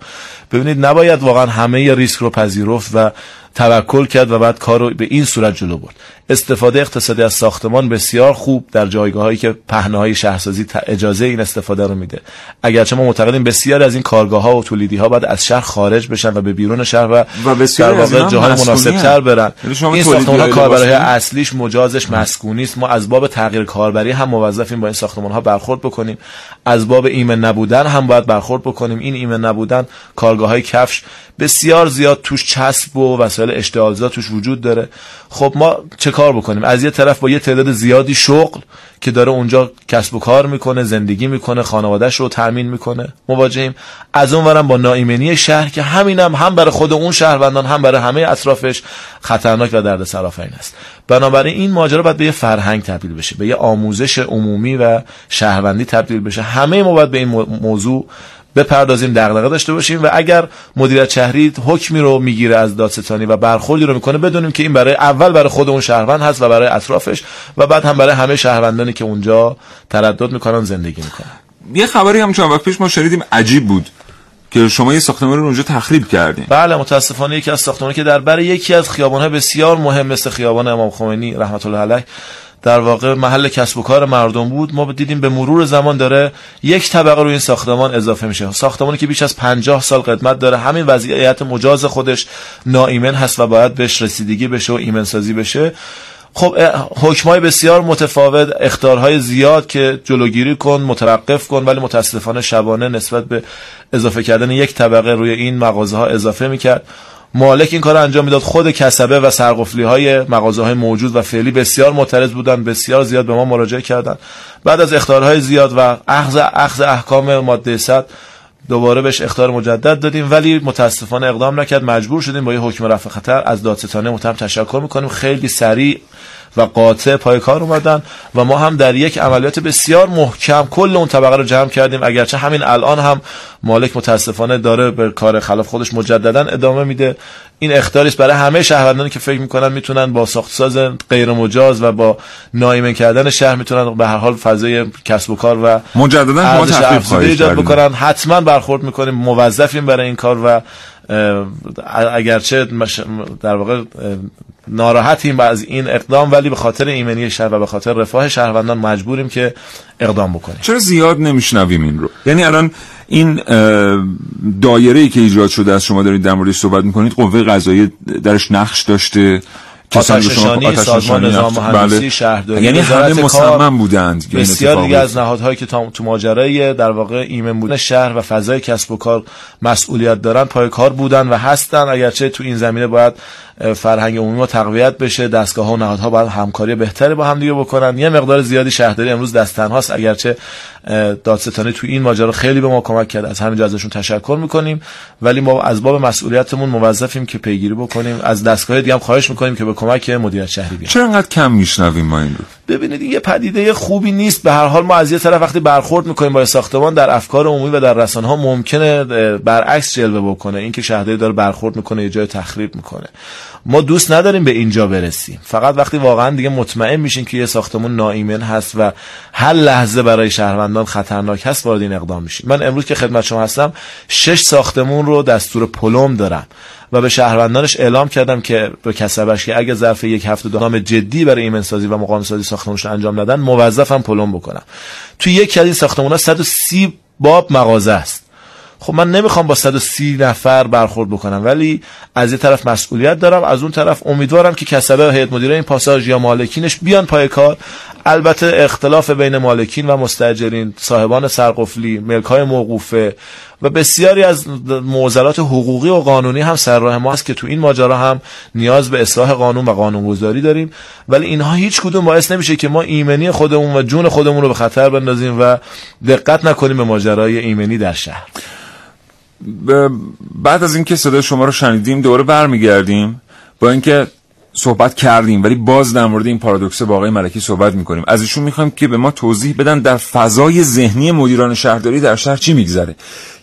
ببینید نباید واقعا همه ریسک رو پذیرفت و توکل کرد و بعد کار رو به این صورت جلو برد. استفاده اقتصادی از ساختمان بسیار خوب در جایگاه هایی که پهنه های شهرسازی اجازه این استفاده رو میده. اگرچه ما معتقدیم بسیار از این کارگاه ها و تولیدی ها باید از شهر خارج بشن و به بیرون شهر و, و بسیاری در واقع جاهای مناسب. تر برن. یعنی این ساختمان ها لباسی؟ اصلیش مجازش مسکونی است. ما از باب تغییر کاربری هم موظفیم با این ساختمان ها برخورد بکنیم. از باب ایمن نبودن هم باید برخورد بکنیم. این ایمن نبودن کارگاه های کفش بسیار زیاد توش چسب و وسایل اشتعالزا توش وجود داره. خب ما چه کار بکنیم؟ از یه طرف با یه تعداد زیادی شغل که داره اونجا کسب و کار می‌کنه زندگی می‌کنه خانوادهش رو تامین می‌کنه. مواجهیم. از اون ورم با ناایمنی شهر که همینم هم برای خود اون شهروندان هم برای همه اطرافش خطرناک و درد سرافین است. بنابراین این ماجرا باید به یه فرهنگ تبدیل بشه به یه آموزش عمومی و شهروندی تبدیل بشه. همه ما باید به این مو- موضوع بپردازیم دغدغه داشته باشیم و اگر مدیریت شهری حکمی رو می‌گیره از دادستانی و برخوردی رو می‌کنه بدونیم که این برای اول برای خود اون شهروند هست و برای اطرافش و بعد هم برای همه شهروندانی که اونجا تردد می‌کنن زندگی می‌کنن. یه خبری هم چند وقت پیش ما شنیدیم عجیب بود که شما یه ساختمان رو اونجا تخریب کردین. بله متاسفانه یکی از ساختمانی که در برای یکی از خیابان‌های بسیار مهم مثل خیابان امام خمینی رحمت الله علیه در واقع محل کسب و کار مردم بود. ما دیدیم به مرور زمان داره یک طبقه روی این ساختمان اضافه میشه. ساختمانی که بیش از 50 سال قدمت داره. همین وضعیت مجاز خودش ناایمن هست و باید بهش رسیدگی بشه و ایمن سازی بشه. خب حکمای بسیار متفاوت. اختارهای زیاد که جلوگیری کن متوقف کن ولی متاسفانه شبانه نسبت به اضافه کردن یک طبقه روی این مغازه ها اضافه می‌کرد. مالک این کار انجام می‌داد. خود کسبه و سرقفلی های مغازه های موجود و فعلی بسیار معترض بودن بسیار زیاد به ما مراجعه کردن بعد از اختارهای زیاد و اخذ اخذ احکام ماده 100 دوباره بهش اختار مجدد دادیم. ولی متاسفانه اقدام نکرد. مجبور شدیم با یه حکم رفع خطر از دادستانه محترم تشکر می‌کنیم. خیلی سریع و قاطع پای کار اومدن و ما هم در یک عملیات بسیار محکم کل اون طبقه رو جمع کردیم. اگرچه همین الان هم مالک متاسفانه داره به کار خلاف خودش مجددا ادامه میده. این اختاری است برای همه شهروندانی که فکر می‌کنن می‌تونن با ساختساز غیر مجاز و با نایمن کردن شهر می‌تونن به هر حال فضای کسب و کار و مجددا شما ایجاد. بکنن. حتما برخورد می‌کنیم. موظفیم برای این کار و اگرچه در واقع ناراحتیم از این اقدام ولی به خاطر ایمنی شهر و به خاطر رفاه شهروندان مجبوریم که اقدام بکنیم. چرا زیاد نمیشنویم این رو؟ یعنی الان این دایره ای که ایجاد شده از شما دارید در موردش صحبت می‌کنید قوه قضایی درش نقش داشته. شما- آتش سازمان نظام مهندسی بله. شهرداری یعنی همه مصمم بودند این بسیار دیگه. از نهادهایی که تو ماجرای در واقع ایمن بودن شهر و فضای کسب و کار مسئولیت دارن پای کار بودن و هستن اگرچه تو این زمینه باید فرهنگ عمومی ما تقویت بشه دستگاه ها و نهادها باید همکاری بهتری با هم دیگه بکنن. یه مقدار زیادی شهرداری امروز دست تنهاست اگرچه دادستانی تو این ماجرا خیلی به ما کمک کرد. از همینجا ازشون تشکر می‌کنیم. ولی ما از باب مسئولیتمون موظفیم که پیگیری بکنیم. از دستگاه دیگه هم خواهش می‌کنیم که به کمک مدیریت شهری بیان چرا انقدر کم میشنویم ما این رو؟ ببینید این یه پدیده خوبی نیست. به هر حال ما از یه طرف وقتی برخورد می‌کنیم با ساختمان در افکار عمومی و در رسانه ها ممکنه برعکس جلوه بکنه. اینکه شهرداری داره برخورد می‌کنه یه جای تخریب می‌کنه. ما دوست نداریم به اینجا برسیم. فقط وقتی واقعا دیگه مطمئن میشیم که یه ساختمون ناایمن هست و هر لحظه برای شهروندان خطرناک هست وارد این اقدام میشیم. من امروز که خدمت شما هستم شش ساختمون رو دستور پلم دارم و به شهروندانش اعلام کردم که به کسبش که اگه ظرف یک هفته دو جدی برای ایمن سازی و مقام سازی ساختمونش انجام ندن موظفم پلم بکنم. توی یکی از این ساختمونا 130 باب مغازه است. خب من نمی‌خوام با 130 نفر برخورد بکنم ولی از یه طرف مسئولیت دارم از اون طرف امیدوارم که کسبه هیئت مدیره این پاساژ یا مالکینش بیان پای کار. البته اختلاف بین مالکین و مستاجرین صاحبان سرقفلی ملک های موقوفه و بسیاری از معضلات حقوقی و قانونی هم سر راه ما است که تو این ماجرا هم نیاز به اصلاح قانون و قانونگذاری داریم. ولی اینها هیچ کدوم باعث نمیشه که ما ایمنی خودمون و جون خودمون رو به خطر بندازیم و دقت نکنیم به ماجرای ایمنی در شهر. بعد از اینکه صدای شما رو شنیدیم دوباره برمیگردیم با اینکه صحبت کردیم ولی باز در مورد این پارادوکس با آقای ملکی صحبت می‌کنیم. از ایشون می‌خوایم که به ما توضیح بدن در فضای ذهنی مدیران شهرداری در شهر چی میگذره.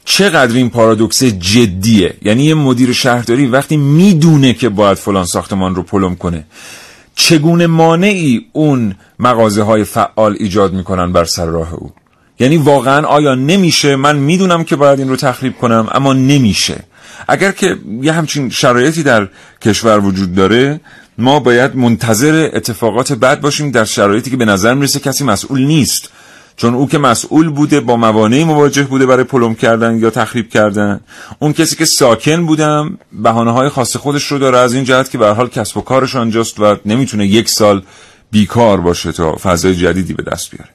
چقدر این پارادوکس جدیه؟ یعنی یه مدیر شهرداری وقتی می‌دونه که باید فلان ساختمان رو پلم کنه چگونه مانعی اون مغازه های فعال ایجاد می‌کنن بر سر راه او؟ یعنی واقعا آیا نمیشه؟ من می‌دونم که باید این رو تخریب کنم اما نمیشه. اگر که یه همچین شرایطی در کشور وجود داره ما باید منتظر اتفاقات بد باشیم در شرایطی که به نظر می‌رسه کسی مسئول نیست. چون او که مسئول بوده با موانعی مواجه بوده برای پلم کردن یا تخریب کردن. اون کسی که ساکن بودم بهانه های خاص خودش رو داره. از این جهت که به حال کسب و کارش آنجاست و نمی‌تونه یک سال بیکار باشه تا فضای جدیدی به دست بیاره.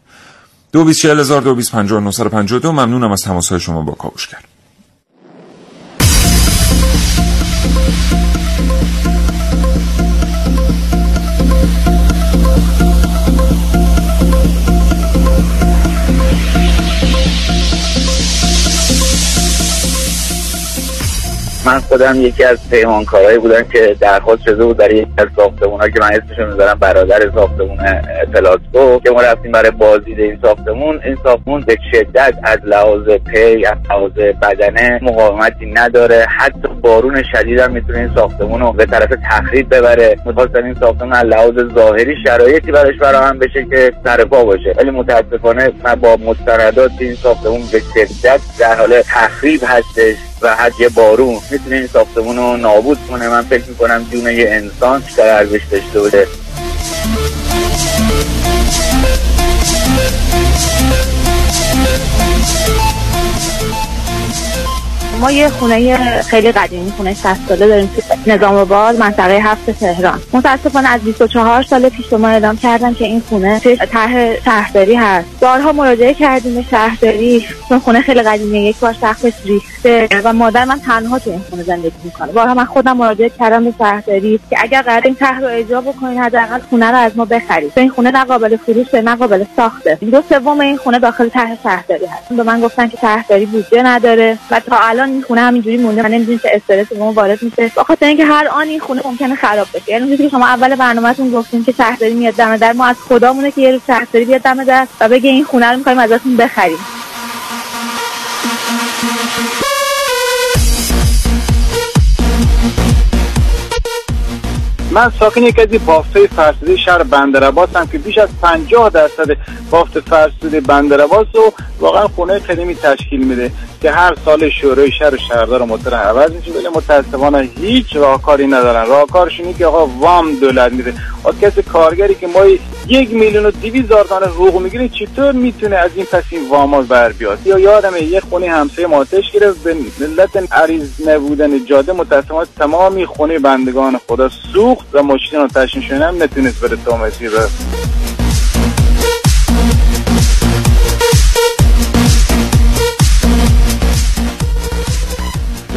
دو بیس چهل هزار دو بیس پنجاه ممنونم از تماس های شما با کرد من خودم یکی از پیمانکارهایی بودم که درخواست شده بود برای یکی از ساختمون ها که من اسمشو می‌ذارم برادر ساختمون پلاسکو که ما رفتیم برای بازدید این ساختمون. این ساختمون به شدت از لحاظ پی از لحاظ بدنه مقاومتی نداره. حتی بارون شدید هم می‌تونه این ساختمون رو به طرف تخریب ببره. می‌خواستم این ساختمون از لحاظ ظاهری شرایطی براش فراهم بشه که سرپا باشه. ولی متاسفانه با مستندات این ساختمون به شدت در حال تخریب هستش. و حد یه بارون می‌تونه این ساختمون رو نابود کنه. من فکر می‌کنم جون یه انسان بیشتر ارزش داشته بوده. ما یه خونه خیلی قدیمی خونه 60 ساله داریم تو نظام آباد منطقه هفت تهران. متاسفانه از 24 سال پیش ما اعلام کردم که این خونه طرح شهرداری هست. بارها مراجعه کردیم به شهرداری. چون خونه خیلی قدیمیه یک بار سقفش ریخته و مادر من تنها تو این خونه زندگی می‌کنه. بارها من خودم مراجعه کردم به شهرداری که اگر قرار این طرح رو اجرا بکنین حداقل خونه رو از ما بخرید. این خونه نه قابل فروشه نه قابل ساخته. دو سوم این خونه داخل طرح شهرداری هست. به من گفتن که شهرداری بودجه نداره و تا الان این خونه همینجوری مونده. من نمی‌دونم چه استرس به وارد میشه. بخاطر اینکه هر آن این خونه ممکنه خراب بشه. یعنی که شما اول برنامهتون گفتین که شهرداری میاد دم در ما از خدامونه که یه روز شهرداری بیاد دم در و بگه این خونه رو می‌خوایم ازتون بخریم. من ساکن یکی از بافت فرسوده شهر بندرعباس هم که بیش از 50 درصد بافت فرسوده بندرعباس رو واقعا خونه قدیمی تشکیل میده. که هر سال شورای شهر و شهردار مطرح عوض میشه ولی متاسفانه هیچ راهکاری ندارن. راهکارشون که آقا وام دولت میده. آقا کسی کارگری که ما یک میلیون و هزار دانه حقوق می‌گیره چطور می‌تونه از این پس این واما بر بیاد؟ یا یادم یه خونه همسایه ماتش گرفت به ملت عریض نبودن جاده متاسفانه تمامی خونه بندگان خدا سوخت و ماشین و تشنشون هم نتونست بره تا مسیر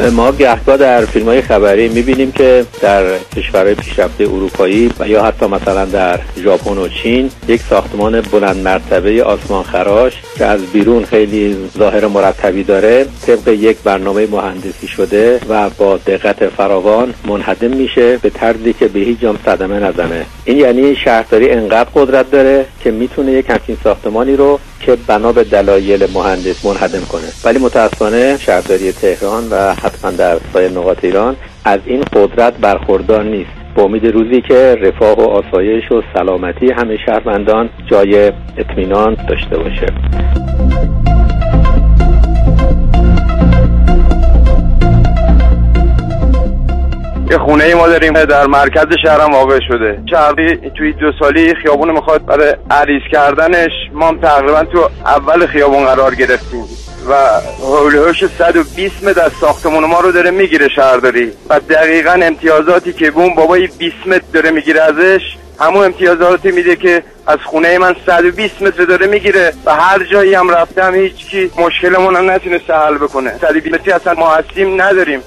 ما گهگاه در فیلم های خبری می‌بینیم که در کشورهای پیشرفته اروپایی و یا حتی مثلا در ژاپن و چین یک ساختمان بلند مرتبه آسمان خراش که از بیرون خیلی ظاهر مرتبی داره طبق یک برنامه مهندسی شده و با دقت فراوان منهدم میشه به طرزی که به هیچ جام صدمه نزنه. این یعنی شهرداری انقدر قدرت داره که می‌تونه یک همچین ساختمانی رو که بنا به دلایل مهندس منهدم کنه. ولی متاسفانه شهرداری تهران و حتما در سایر نقاط ایران از این قدرت برخوردار نیست. با امید روزی که رفاه و آسایش و سلامتی همه شهروندان جای اطمینان داشته باشه. یه خونه ای ما داریم در مرکز شهرم واقع شده. شهری توی دو سالی خیابون می‌خواد برای عریض کردنش ما هم تقریبا تو اول خیابون قرار گرفتیم. و هولوش 120 متر از ساختمون ما رو داره می‌گیره شهرداری. و دقیقا امتیازاتی که بون بابای 20 متر داره می‌گیره ازش همون امتیازاتی میده که از خونه من 120 متر داره می‌گیره و هر جایی هم رفتم هیچ کی مشکلمون هم نتونسته حل بکنه. 120 متری اصلا ما هستیم نداریم.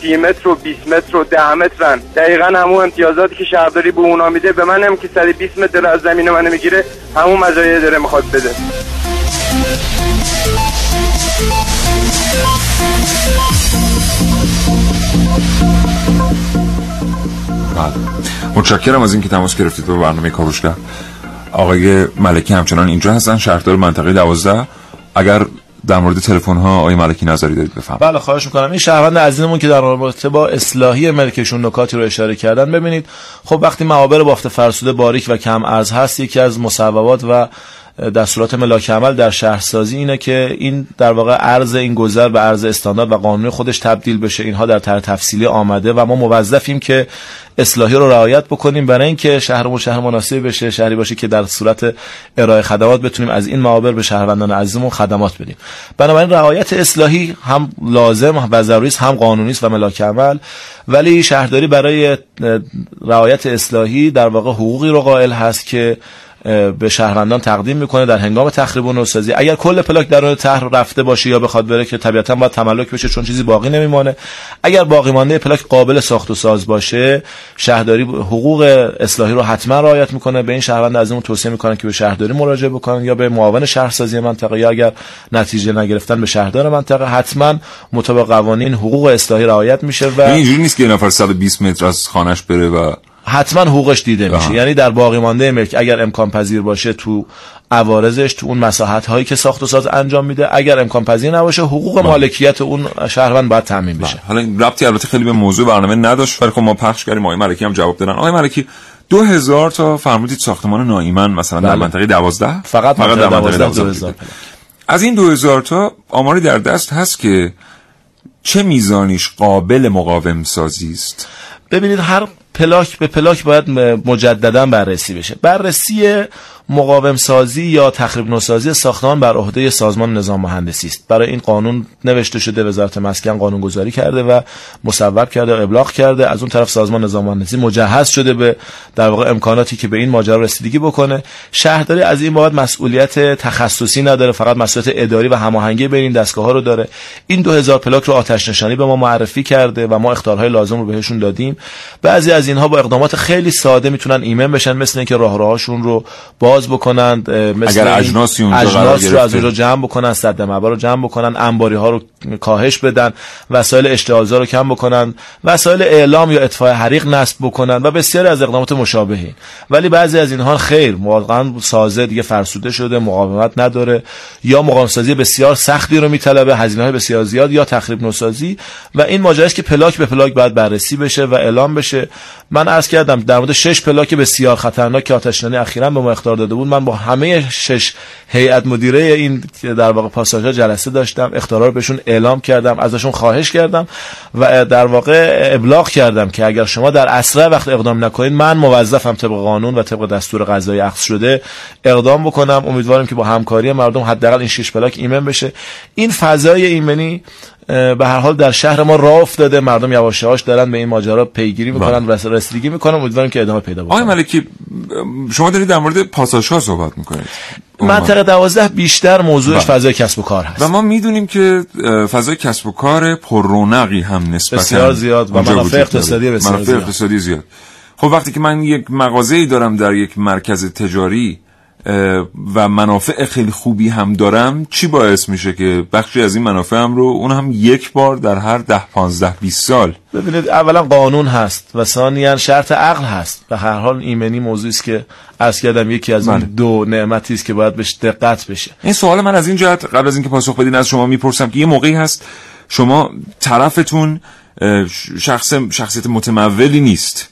30 متر و 20 متر و 10 مترن. دقیقا همون امتیازاتی که شهرداری به اونا میده به منم که 120 متر از زمین من می‌گیره همون مزایای داره می‌خواد بده. بله. متشکرم از اینکه تماس گرفتید به برنامه کاوشگر. آقای ملکی همچنان اینجا هستن. شهردار منطقه 12 اگر در مورد تلفن ها آقای ملکی نظری دارید بفهم بله خواهش می‌کنم. این شهروند عزیزمون که در رابطه با اصلاحی ملکشون نکاتی رو اشاره کردن ببینید خب وقتی معابر بافت فرسوده باریک و کم ارز هست یکی از مصوبات و دستورات ملاک عمل در شهرسازی اینه که این در واقع ارز این گذر به ارز استاندارد و قانونی خودش تبدیل بشه. اینها در طرح تفصیلی آمده و ما موظفیم که اصلاحی رو رعایت بکنیم. برای اینکه شهرمون شهر مناسبی بشه شهری باشه که در صورت ارائه خدمات بتونیم از این معابر به شهروندان عزیزمون خدمات بدیم. بنابراین رعایت اصلاحی هم لازم و ضروری هم قانونی است و ملاک عمل. ولی شهرداری برای رعایت اصلاحی در واقع حقوقی رو قائل هست که به شهروندان تقدیم می‌کنه در هنگام تخریب و نوسازی. اگر کل پلاک درون طرح رفته باشه یا بخواد بره که طبیعتا باید تملک بشه چون چیزی باقی نمیمانه. اگر باقی مانده پلاک قابل ساخت و ساز باشه شهرداری حقوق اصلاحی رو حتما رعایت می‌کنه. به این شهروند از اون توصیه می‌کنه که به شهرداری مراجعه بکنن یا به معاون شهرسازی منطقه یا اگر نتیجه نگرفتن به شهردار منطقه حتما مطابق قوانین حقوق اصلاحی رعایت میشه و اینجوری نیست که یه نفر 120 متر از خانش بره و حتما حقوقش دیده میشه. یعنی در باقی مانده ملک اگر امکان پذیر باشه تو عوارضش تو اون مساحت هایی که ساخت و ساز انجام میده اگر امکان پذیر نباشه حقوق با. مالکیت اون شهروند باید تامین بشه. با. حالا این ربطی البته خیلی به موضوع برنامه نداشت. ولی خب ما پخش کردیم. آقای ملکی هم جواب دادن. آقای ملکی دو هزار تا فرمودید ساختمان نایمن مثلا بله. در منطقه دوازده؟ فقط, فقط در منطقه دوازده از این دو هزار تا آماری در دست هست که چه میزانیش قابل مقاوم سازی است؟ ببینید هر پلاک به پلاک باید مجددا بررسی بشه. بررسی مقاوم سازی یا تخریب نوسازی ساختمان بر عهده سازمان نظام مهندسی است. برای این قانون نوشته شده وزارت مسکن قانون گذاری کرده و مصوب کرده و ابلاغ کرده. از اون طرف سازمان نظام مهندسی مجهز شده به در واقع امکاناتی که به این ماجرا رسیدگی بکنه. شهرداری از این بابت مسئولیت تخصصی نداره فقط مسئولیت اداری و هماهنگی بین این دستگاه ها رو داره. این 2000 پلاک رو آتش نشانی به ما معرفی کرده و ما اختارهای لازم رو بهشون دادیم. بعضی از اینها با اقدامات خیلی ساده می‌تونن ایمن بشن مثل اینکه راهروهاشون رو باز بکنند مثل اگر اجناسی اونجا اجناس رو از اونجا جمع بکنن صد مبا رو جمع بکنن انباری ها رو کاهش بدن وسایل اشتعالزا رو کم بکنن وسایل اعلام یا اطفاء حریق نصب بکنن و بسیاری از اقدامات مشابهی ولی بعضی از اینها خیر واقعا سازه دیگه فرسوده شده مقاومت نداره یا مقاومت سازی بسیار سختی رو میطلبه هزینه های بسیار زیاد یا تخریب نوسازی و این ماجراست که پلاک به پلاک باید بررسی بشه و اعلام بشه. من عرض کردم در مورد شش پلاک بسیار خطرناک که آتشنشانی اخیرا به ما اخطار داده بود. من با همه شش هیئت مدیره این در واقع پاساژ جلسه داشتم. اختارا رو بهشون اعلام کردم. ازشون خواهش کردم و در واقع ابلاغ کردم که اگر شما در اسرع وقت اقدام نکنید من موظفم طبق قانون و طبق دستور قضایی اخذ شده اقدام بکنم. امیدوارم که با همکاری مردم حداقل این شش پلاک ایمن بشه. این فضای ایمنی به هر حال در شهر ما راه افتاده. مردم یواش یواش دارن به این ماجرا پیگیری می‌کنن و رسیدگی می‌کنن. امیدوارم که ادامه پیدا بکنه آقای ملکی شما دارید در مورد پاساژ ها صحبت می‌کنید. منطقه دوازده بیشتر موضوعش فضای کسب و کار هست. و ما می‌دونیم که فضای کسب و کار پر رونقی هم نسبتا بسیار زیاد و منافع اقتصادی بسیار منافع اقتصادی زیاد. خب وقتی که من یک مغازه‌ای دارم در یک مرکز تجاری و منافع خیلی خوبی هم دارم. چی باعث میشه که بخشی از این منافع هم رو اون هم یک بار در هر ده پانزده 20 سال؟ ببینید اولا قانون هست و ثانیا شرط عقل هست. و هر حال ایمنی موضوعی است که از کردم یکی از این دو نعمتی است که باید بهش دقت بشه. این سوال من از این جهت قبل از اینکه پاسخ بدین از شما می‌پرسم که یه موقعی هست شما طرفتون شخص شخصیت متمولی نیست.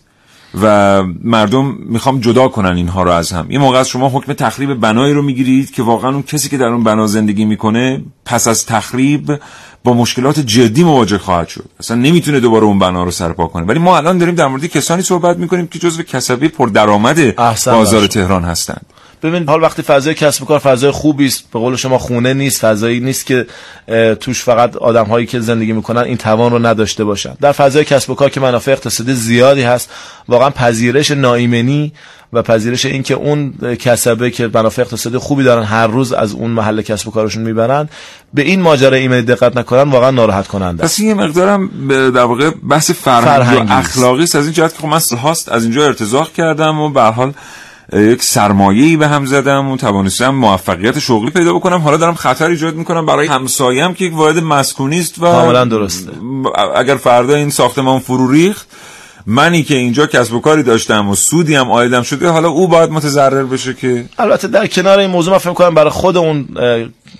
و مردم می‌خوام جدا کنن اینها رو از هم. یه موقع از شما حکم تخریب بنایی رو می‌گیرید که واقعا اون کسی که در اون بنا زندگی می‌کنه پس از تخریب با مشکلات جدی مواجه خواهد شد. اصلا نمی‌تونه دوباره اون بنا رو سرپا کنه. ولی ما الان داریم در مورد کسانی صحبت می‌کنیم که جزو کسبی پردرآمد بازار. تهران هستند. ببین حال وقتی فضای کسب و کار فضای خوبی است به قول شما خونه نیست فضایی نیست که توش فقط آدم هایی که زندگی می‌کنن این توان رو نداشته باشن در فضای کسب و کار که منافع اقتصادی زیادی هست واقعا پذیرش ناایمنی و پذیرش این که اون کسبه که منافع اقتصادی خوبی دارن هر روز از اون محل کسب و کارشون می‌برن به این ماجرا ایمنی دقت نکنن واقعا ناراحت کننده. پس این یه مقدارم در واقع بحث فرهنگی فرهنگی و. اخلاقی است از این جهت که خب من هاست از اینجا ارتزاق کردم و به حال یک سرمایه‌ای به هم زدم و توانستم موفقیت شغلی پیدا بکنم. حالا دارم خطر ایجاد می‌کنم برای همسایم که یک واحد مسکونی است و کاملا درسته. اگر فردا این ساختمان فرو ریخت منی که اینجا کسب و کاری داشتم و سودی هم آیدم شده حالا او باید متضرر بشه که البته در کنار این موضوع من فکر کنم برای خود اون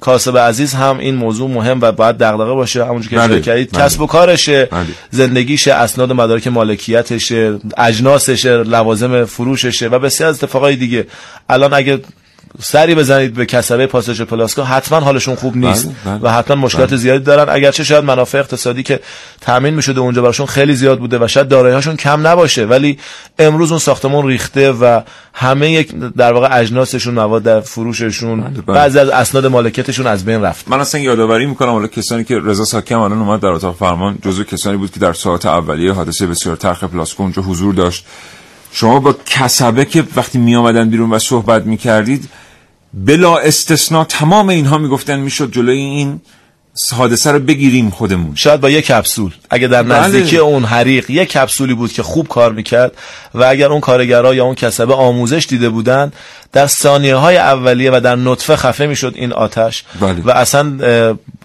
کاسب عزیز هم این موضوع مهم و باید دغدغه باشه. همونجوری که بله، اشاره کردید بله. کسب و کارشه زندگیشه اسناد مدارک مالکیتشه اجناسشه لوازم فروششه و بسیار از اتفاقای دیگه. الان اگه سری بزنید به کسبه پاساژ پلاسکو حتما حالشون خوب نیست بله، بله. و حتما مشکلات بله. زیادی دارن اگرچه شاید منافع اقتصادی که تامین می‌شده اونجا براشون خیلی زیاد بوده و شاید دارایی‌هاشون کم نباشه ولی امروز اون ساختمون ریخته و همه یک در واقع اجناسشون مواد فروششون بله. بعضی از اسناد مالکیتشون از بین رفت من اصلا یادآوری می‌کنم حالا کسانی که رضا ساکم الان اومد در اتاق فرمان جزو کسانی بود که در ساعت اولیه حادثه بسیار تلخ پلاسکو اونجا حضور داشت شما با کسبه که وقتی می آمدن بیرون و صحبت می کردید بلا استثناء تمام اینها می‌گفتن می‌شد جلوی این حادثه رو بگیریم خودمون شاید با یک کپسول اگه در بله. نزدیکی اون حریق یک کپسولی بود که خوب کار می‌کرد و اگر اون کارگرها یا اون کسبه آموزش دیده بودن در ثانیه های اولیه و در نطفه خفه می‌شد این آتش بله. و اصلا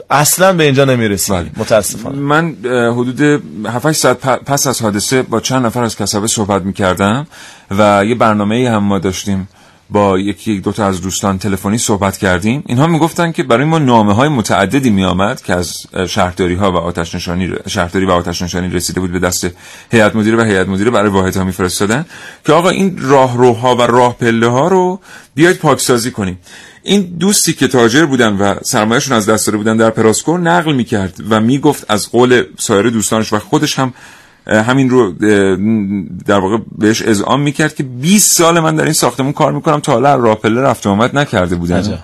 اصلا به اینجا نمی‌رسید متاسفانه. من حدود 7 ساعت پس از حادثه با چند نفر از کسبه صحبت می‌کردم و یه برنامه هم ما داشتیم. با یکی یک دوتا از دوستان تلفنی صحبت کردیم. اینها می‌گفتن که برای ما نامه های متعددی میآمد که از شهرداری ها و آتش نشانی شهرداری و آتش نشانی رسیده بود به دست هیئت مدیره و هیئت مدیره برای واحد ها میفرستادن که آقا این راهروها و راه پله ها رو بیاید پاکسازی کنیم. این دوستی که تاجر بودن و سرمایهشون از دست داده بودن در پراسکو نقل می‌کرد و می‌گفت از قول سایر دوستانش و خودش هم همین رو در واقع بهش اذعان می‌کرد که 20 سال من در این ساختمون کار می‌کنم تا حالا از راه پله رفت آمد نکرده بودن عجب.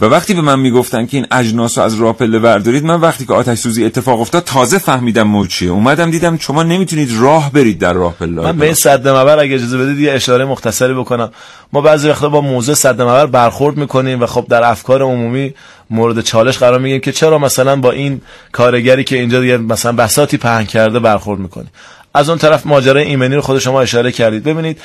و وقتی به من می‌گفتن که این اجناس رو از راه پله بردارید من وقتی که آتش سوزی اتفاق افتاد تازه فهمیدم مورد چیه. اومدم دیدم شما نمی‌تونید راه برید در راه پله. من به این صد مبر اگه اجازه بدید یه اشاره مختصری بکنم. ما بعضی وقتا با موضوع صد مبر برخورد می‌کنیم و خب در افکار عمومی مورد چالش قرار میگیم که چرا مثلا با این کارگری که اینجا دیگه مثلا بساتی پهن کرده برخورد می‌کنیم. از اون طرف ماجرای ایمنی رو خود شما اشاره کردید. ببینید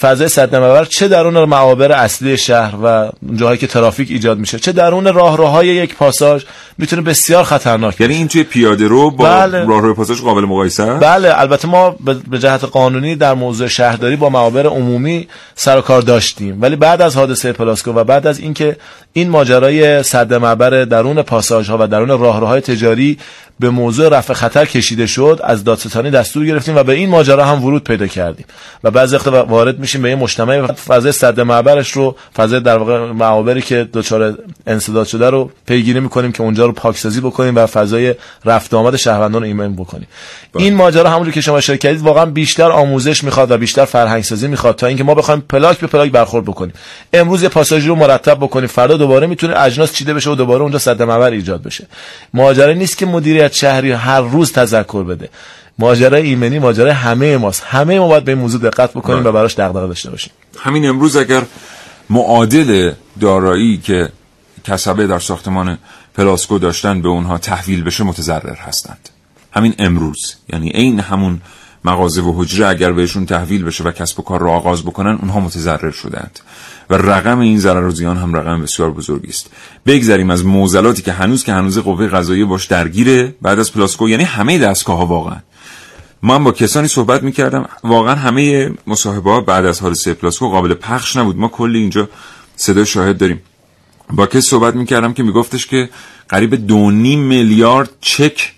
فضای صد مبر چه درون معابر اصلی شهر و جاهایی که ترافیک ایجاد میشه چه درون راهروهای یک پاساژ می‌تونه بسیار خطرناک یعنی این توی پیاده رو با بله. راهروی پاساژ قابل مقایسه؟ بله البته ما به- جهت قانونی در موضوع شهرداری با معابر عمومی سر و کار داشتیم ولی بعد از حادثه پلاسکو و بعد از اینکه این ماجرای صد معبر درون پاساژ ها و درون راهروهای تجاری به موضوع رفع خطر کشیده شد از دادستانی دستور گرفتیم و به این ماجرا هم ورود پیدا کردیم و بعضی وقتا وارد میشیم به این مجتمع و فضای صد معبرش رو فضای در واقع معابری که دچار انسداد شده رو پیگیری می‌کنیم که اونجا رو پاکسازی بکنیم و فضای رفت و آمد شهروندان رو ایمن بکنیم. این ماجرا همونجوری که شما اشاره کردید واقعا بیشتر آموزش می‌خواد و بیشتر فرهنگ سازی می‌خواد تا اینکه ما بخوایم پلاک به پلاک برخورد بکنیم. امروز یه پاساژی رو مرتب بکنیم. فردا دوباره می‌تونه اجناس چیده بشه و دوباره اونجا صد معبر ایجاد بشه. ماجرا نیست که مدیریت شهری هر روز تذکر بده. ماجرای ایمنی ماجرای همه ماست. همه ما باید به این موضوع دقت بکنیم بله. و براش دغدغه داشته باشیم. همین امروز اگر معادل دارایی که کسبه در ساختمان پلاسکو داشتن به اونها تحویل بشه متضرر هستند. همین امروز یعنی عین همون مغازه و حجره اگر بهشون تحویل بشه و کسب و کار را آغاز بکنن اونها متضرر شدند. و رقم این ضرر و زیان هم رقم بسیار بزرگی است. بگذریم از معضلاتی که هنوز که هنوز قوه قضاییه باش درگیره بعد از پلاسکو یعنی همه دستگاه ها واقعا. من با کسانی صحبت می‌کردم. واقعا همه مصاحبه ها بعد از حادثه پلاسکو قابل پخش نبود. ما کلی اینجا صدای شاهد داریم. با کسی صحبت می‌کردم که میگفتش که قریب دو نیم میلیارد چک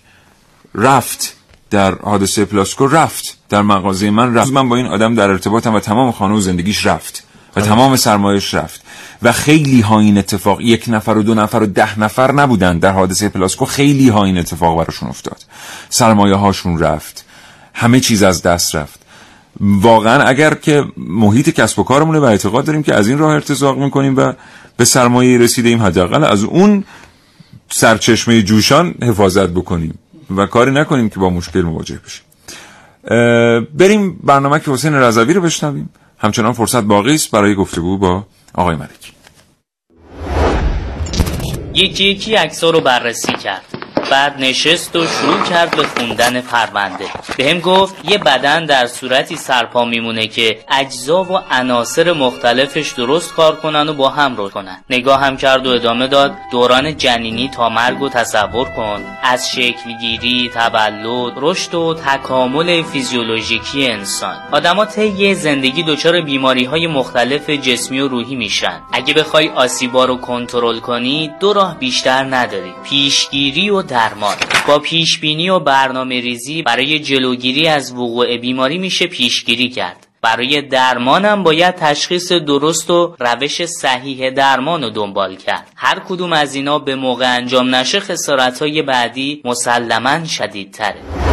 رفت در حادثه پلاسکو رفت در مغازه من. رفت. من با این آدم در ارتباطم و تمام خانه و زندگیش رفت و تمام سرمایش رفت و خیلی ها این اتفاق یک نفر و دو نفر و ده نفر نبودن در حادثه پلاسکو خیلی ها این اتفاق براشون افتاد. سرمایه هاشون رفت. همه چیز از دست رفت. واقعا اگر که محیط کسب و کارمونه و اعتقاد داریم که از این راه ارتزاق می‌کنیم و به سرمایه رسیده حداقل از اون سرچشمه جوشان حفاظت بکنیم و کاری نکنیم که با مشکل مواجه بشیم. بریم برنامه که حسین رضوی رو بشنویم. همچنان فرصت باقی است برای گفتگو با آقای ملک یکی یکی عکس‌ها رو بررسی کرد. بعد نشست و شروع کرد به خوندن پرونده. به هم گفت یه بدن در صورتی سرپا میمونه که اجزا و عناصر مختلفش درست کار کنن و با هم رو کنن. نگاه هم کرد و ادامه داد دوران جنینی تا مرگ و تصور کن. از شکلگیری تولد رشد و تکامل فیزیولوژیکی انسان. آدما طی زندگی دچار بیماری های مختلف جسمی و روحی میشن. اگه بخوای آسیبا رو کنترل کنی دو راه بیشتر نداری. پیشگیری و درمان با پیش بینی و برنامه ریزی برای جلوگیری از وقوع بیماری میشه پیشگیری کرد. برای درمانم باید تشخیص درست و روش صحیح درمان رو دنبال کرد. هر کدوم از اینا به موقع انجام نشه خسارت های بعدی مسلما شدیدتره.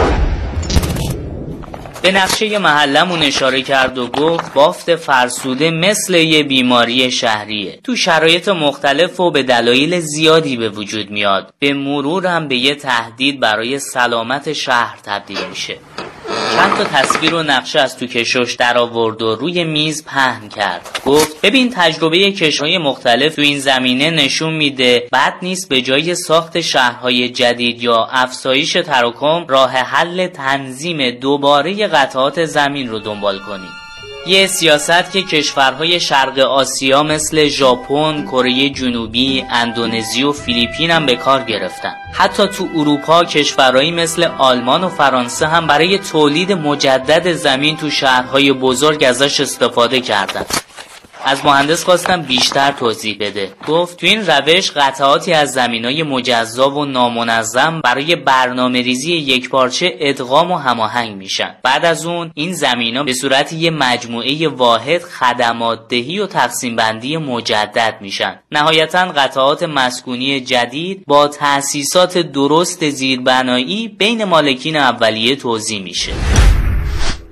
به نقشه محلمون اشاره کرد و گفت بافت فرسوده مثل یه بیماری شهریه. تو شرایط مختلف و به دلایل زیادی به وجود میاد. به مرور هم به یه تهدید برای سلامت شهر تبدیل میشه. چند تا تصویر و نقشه از تو کشوش در آورد و روی میز پهن کرد. گفت ببین تجربه کشورهای مختلف تو این زمینه نشون میده بد نیست به جای ساخت شهرهای جدید یا افزایش تراکم راه حل تنظیم دوباره قطعات زمین رو دنبال کنیم یه سیاست که کشورهای شرق آسیا مثل ژاپن، کره جنوبی، اندونزی و فیلیپین هم به کار گرفتن. حتی تو اروپا کشورهایی مثل آلمان و فرانسه هم برای تولید مجدد زمین تو شهرهای بزرگ ازش استفاده کردند. از مهندس خواستم بیشتر توضیح بده. گفت تو این روش قطعاتی از زمین های مجزا و نامنظم برای برنامه ریزی یک پارچه ادغام و هماهنگ میشن. بعد از اون این زمین ها به صورت یه مجموعه واحد خدمات دهی و تقسیم بندی مجدد میشن. نهایتا قطعات مسکونی جدید با تأسیسات درست زیربنایی بین مالکین اولیه توضیح میشه.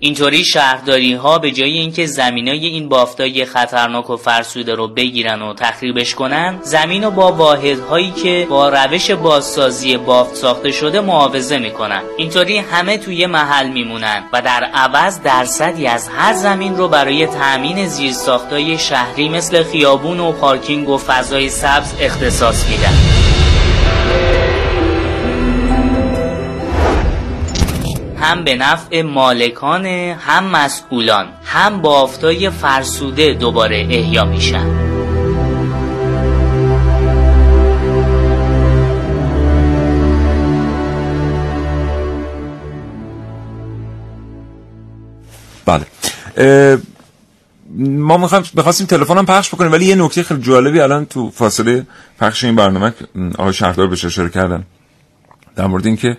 اینطوری شهرداری ها به جای اینکه زمینای این بافتای خطرناک و فرسوده رو بگیرن و تخریبش کنن زمین رو با واحدهایی که با روش بازسازی بافت ساخته شده معاوضه می‌کنن. اینطوری همه توی محل میمونن و در عوض درصدی از هر زمین رو برای تأمین زیرساختای شهری مثل خیابون و پارکینگ و فضای سبز اختصاص میدن. هم به نفع مالکان هم مسئولان هم بافتای فرسوده دوباره احیا میشن. بله. ما تلفن هم پخش بکنیم ولی یه نکته خیلی جالبی الان تو فاصله پخش این برنامه آقای شهردار بهش اشاره کردن. در مورد اینکه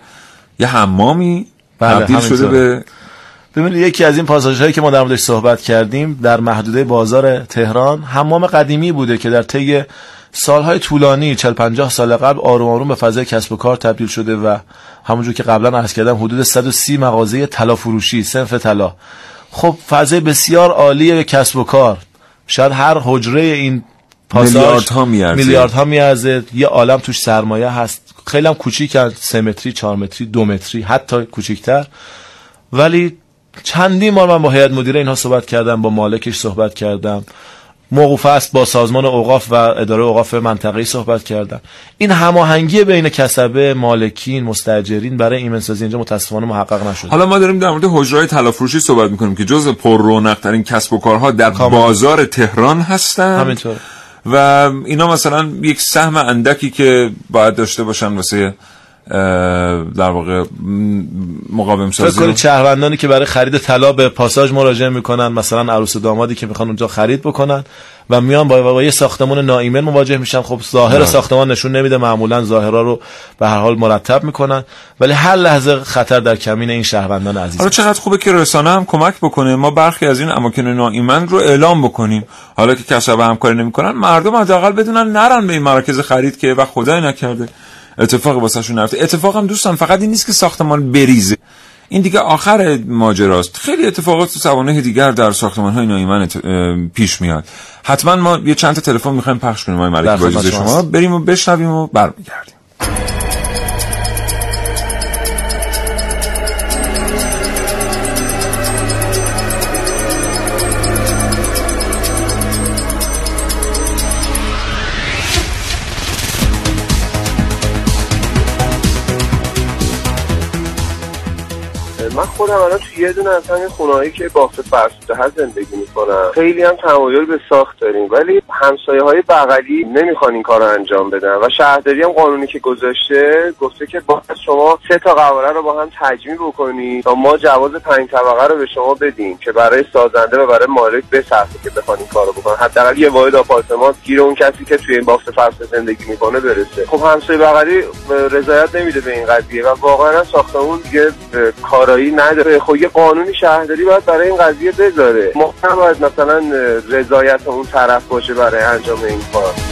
یه حمامی تبدیل شده به ببینید یکی از این پاساژ هایی که ما در موردش صحبت کردیم در محدوده بازار تهران حمام قدیمی بوده که در طی سالهای طولانی 40 50 سال قبل آروم آروم به فضای کسب و کار تبدیل شده و همونجور که قبلا عرض کردم حدود 130 مغازه طلا فروشی صنف طلا. خب فضای بسیار عالی کسب و کار. شاید هر حجره این پاساژ میلیاردها میارزه. میلیاردها میارزه. یه عالم توش سرمایه هست. خیلی هم کوچیکن 3 متری 4 متری 2 متری حتی کوچیکتر. ولی چندین بار من با هیئت مدیره اینها صحبت کردم با مالکش صحبت کردم. موقوف است با سازمان اوقاف و اداره اوقاف منطقه‌ای صحبت کردم. این هماهنگی بین کسبه مالکین مستاجرین برای ایمنسازی اینجا متاسفانه محقق نشده. حالا ما داریم در مورد حجرهای طلافروشی صحبت می‌کنیم که جز پر رونق ترین کسب و کارها در بازار تهران هستن. همینطور. و اینا مثلا یک سهم اندکی که باید داشته باشن واسه در واقع مقاوم سازی فکر شهروندانی که برای خرید طلا به پاساژ مراجعه می‌کنن مثلا عروس و دامادی که می‌خوان اونجا خرید بکنن. و میان با, با یه ساختمان ناایمن مواجه میشن. خب ظاهر بله. ساختمان نشون نمیده معمولا ظاهرا رو به هر حال مرتب می‌کنن. ولی هر لحظه خطر در کمین این شهروندان عزیز حالا چقدر خوبه که رسانه هم کمک بکنه. ما برخی از این اماکن ناایمن رو اعلام بکنیم. حالا که کسب همکاری نمی‌کنن مردم حداقل بدونن نرن به این مراکز خرید که و خدای نکرده. اتفاق واسهشون نیفته اتفاق هم دوستان فقط این نیست که ساختمان بریزه. این دیگه آخر ماجراست. خیلی اتفاقات تو سوانح دیگر در ساختمان های نایمن پیش میاد. حتما ما یه چند تا تلفن می‌خوایم پخش کنیم آقای در ملکی با خدمت اجازه شما. بریم و بشنویم و برمیگردیم. من خودم الان توی یه دونه از همین خونه‌هایی که بافت فرسوده هست زندگی می‌کنم. خیلی هم تمایل به ساخت داریم. ولی همسایه های بغلی نمی‌خوان این کار انجام بدن. و شهرداری هم قانونی که گذاشته گفته که باید شما سه تا قواره رو با هم تجمیع بکنید تا ما جواز پنج طبقه رو به شما بدیم که برای سازنده و برای مالک بسخته که بخوان این کارو بکنن. حداقل یه واحد آپارتمان گیر اون کسی که توی این بافت فرسوده زندگی می‌کنه برسه. خب همسایه بغلی رضایت نمیده به این قضیه و واقعا ساختمون دیگه اه، کارایی نداره. خب یه قانونی شهرداری باید برای این قضیه بذاره. ما نباید مثلا رضایت اون طرف باشه برای انجام این کار.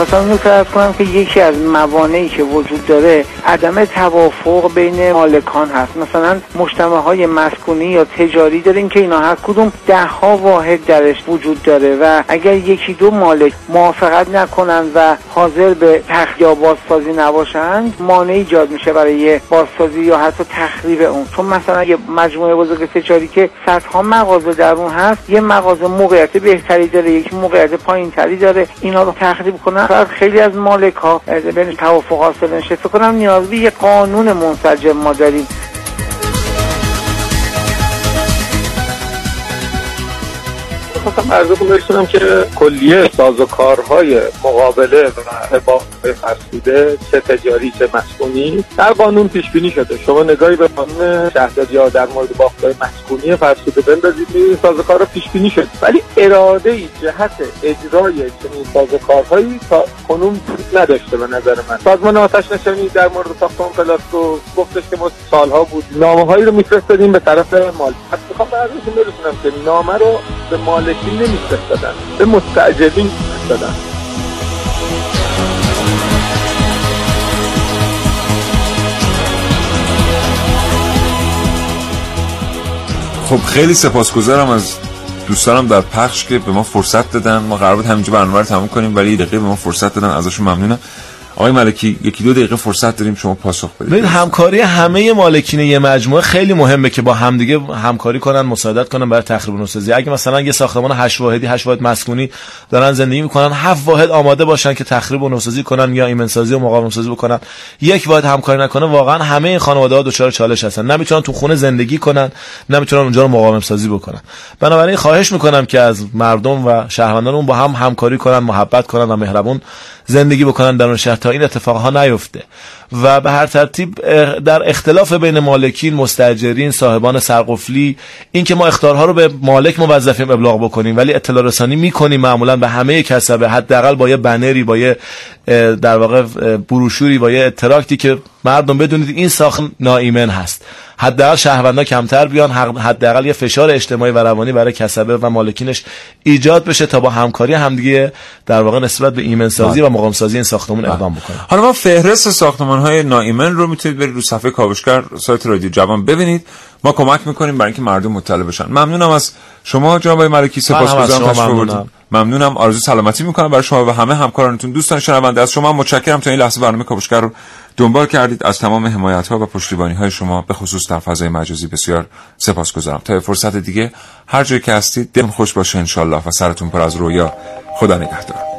مثلا اینو فرض کنم که یکی از موانعی که وجود داره عدم توافق بین مالکان هست. مثلا مجتمع های مسکونی یا تجاری داریم که اینا هر کدوم ده ها واحد درش وجود داره و اگر یکی دو مالک موافقت نکنن و حاضر به تخلیه یا بازسازی نباشند مانع ایجاد میشه برای بازسازی یا حتی تخریب اون. چون مثلا یه مجموعه بزرگ تجاری که صدها مغازه در اون هست یه مغازه موقعیت بهتری داره یک موقعیت پایین تری داره اینا رو تخریب کنن شاید خیلی از مالک ها بین توافق حاصل نشه. فکر کنم نیاز به یه قانون منسجم ما داریم. خواستم عرضتون برسونم که کلیه سازوکارهای مقابله و حفاظت فرسوده چه تجاری چه مسکونی در قانون پیش بینی شده. شما نگاهی به قانون شهرداری ها در مورد بافت‌های مسکونی فرسوده بندازید این سازوکارها پیش بینی شد ولی اراده ای جهت اجرای چنین سازوکارهایی تا کنون نداشته به نظر من. سازمان آتش نشانی در مورد ساختمان پلاسکو گفتش که ما سالها بود. نامه رو میفرستادیم به طرف مالک می‌خوام به عرضتون برسونم که نامه رو به مالکین نمیفرستادن. به مستعجلین میفرستادن خب خیلی سپاسگزارم از دوستانم در پخش که به ما فرصت دادن. ما قرار بود همینجا برنامه رو تموم کنیم ولی دقیقه به ما فرصت دادن. ازشون ممنونم. آقای ملکی یکی دو دقیقه فرصت داریم شما پاسخ بدید. ببین همکاری همه مالکین یه مجموعه خیلی مهمه که با همدیگه همکاری کنن مساعدت کنن برای تخریب نوسازی اگه مثلا یه ساختمان 8 واحدی 8 واحد مسکونی دارن زندگی می‌کنن 7 واحد آماده باشن که تخریب و نوسازی کنن یا ایمن سازی و مقاوم سازی بکنن. یک واحد همکاری نکنه واقعا همه این خانواده ها دچار چالش هستن. نمی‌تونن تو خونه زندگی کنن نمی‌تونن اونجا رو مقاوم سازی بکنن. بنابراین خواهش می‌کنم که از مردم و شهروندان با هم همکاری کنن محبت کنن و مهربون زندگی بکنن در اون شهر تا این اتفاقها نیفته. و به هر ترتیب در اختلاف بین مالکین مستاجرین صاحبان سرقفلی اینکه ما اختارها رو به مالک موظفیم ابلاغ بکنیم ولی اطلاع رسانی می‌کنیم معمولا به همه کسبه حداقل با یه بنری با یه در واقع بروشوری با یه اتراکتی که مردم بدونید این ساخت ناایمن هست. حداقل شهروندا کمتر بیان حداقل یه فشار اجتماعی و روانی برای کسبه و مالکینش ایجاد بشه تا با همکاری همدیگه در واقع نسبت به ایمن سازی و مقام سازی این ساختمون اقدام بکنن حالا ما فهرست ساختمان های نایمن رو می‌تونید برید رو صفحه کاوشگر سایت رادیو جوان ببینید. ما کمک می‌کنیم برای اینکه مردم مطلع بشن. ممنونم از شما جناب ملکی سپاسگزارم تشریف ممنونم. ممنونم آرزو سلامتی می‌کنم برای شما و همه همکارانتون. دوستان شنونده از شما متشکرم تا این لحظه برنامه کاوشگر رو دنبال کردید از تمام حمایت ها و پشتیبانی های شما به خصوص در فضای مجازی بسیار سپاسگزارم. تا فرصت دیگه هر جایی که هستید دلتون خوش باشه انشالله و سرتون پر از رویا. خدا نگهدار.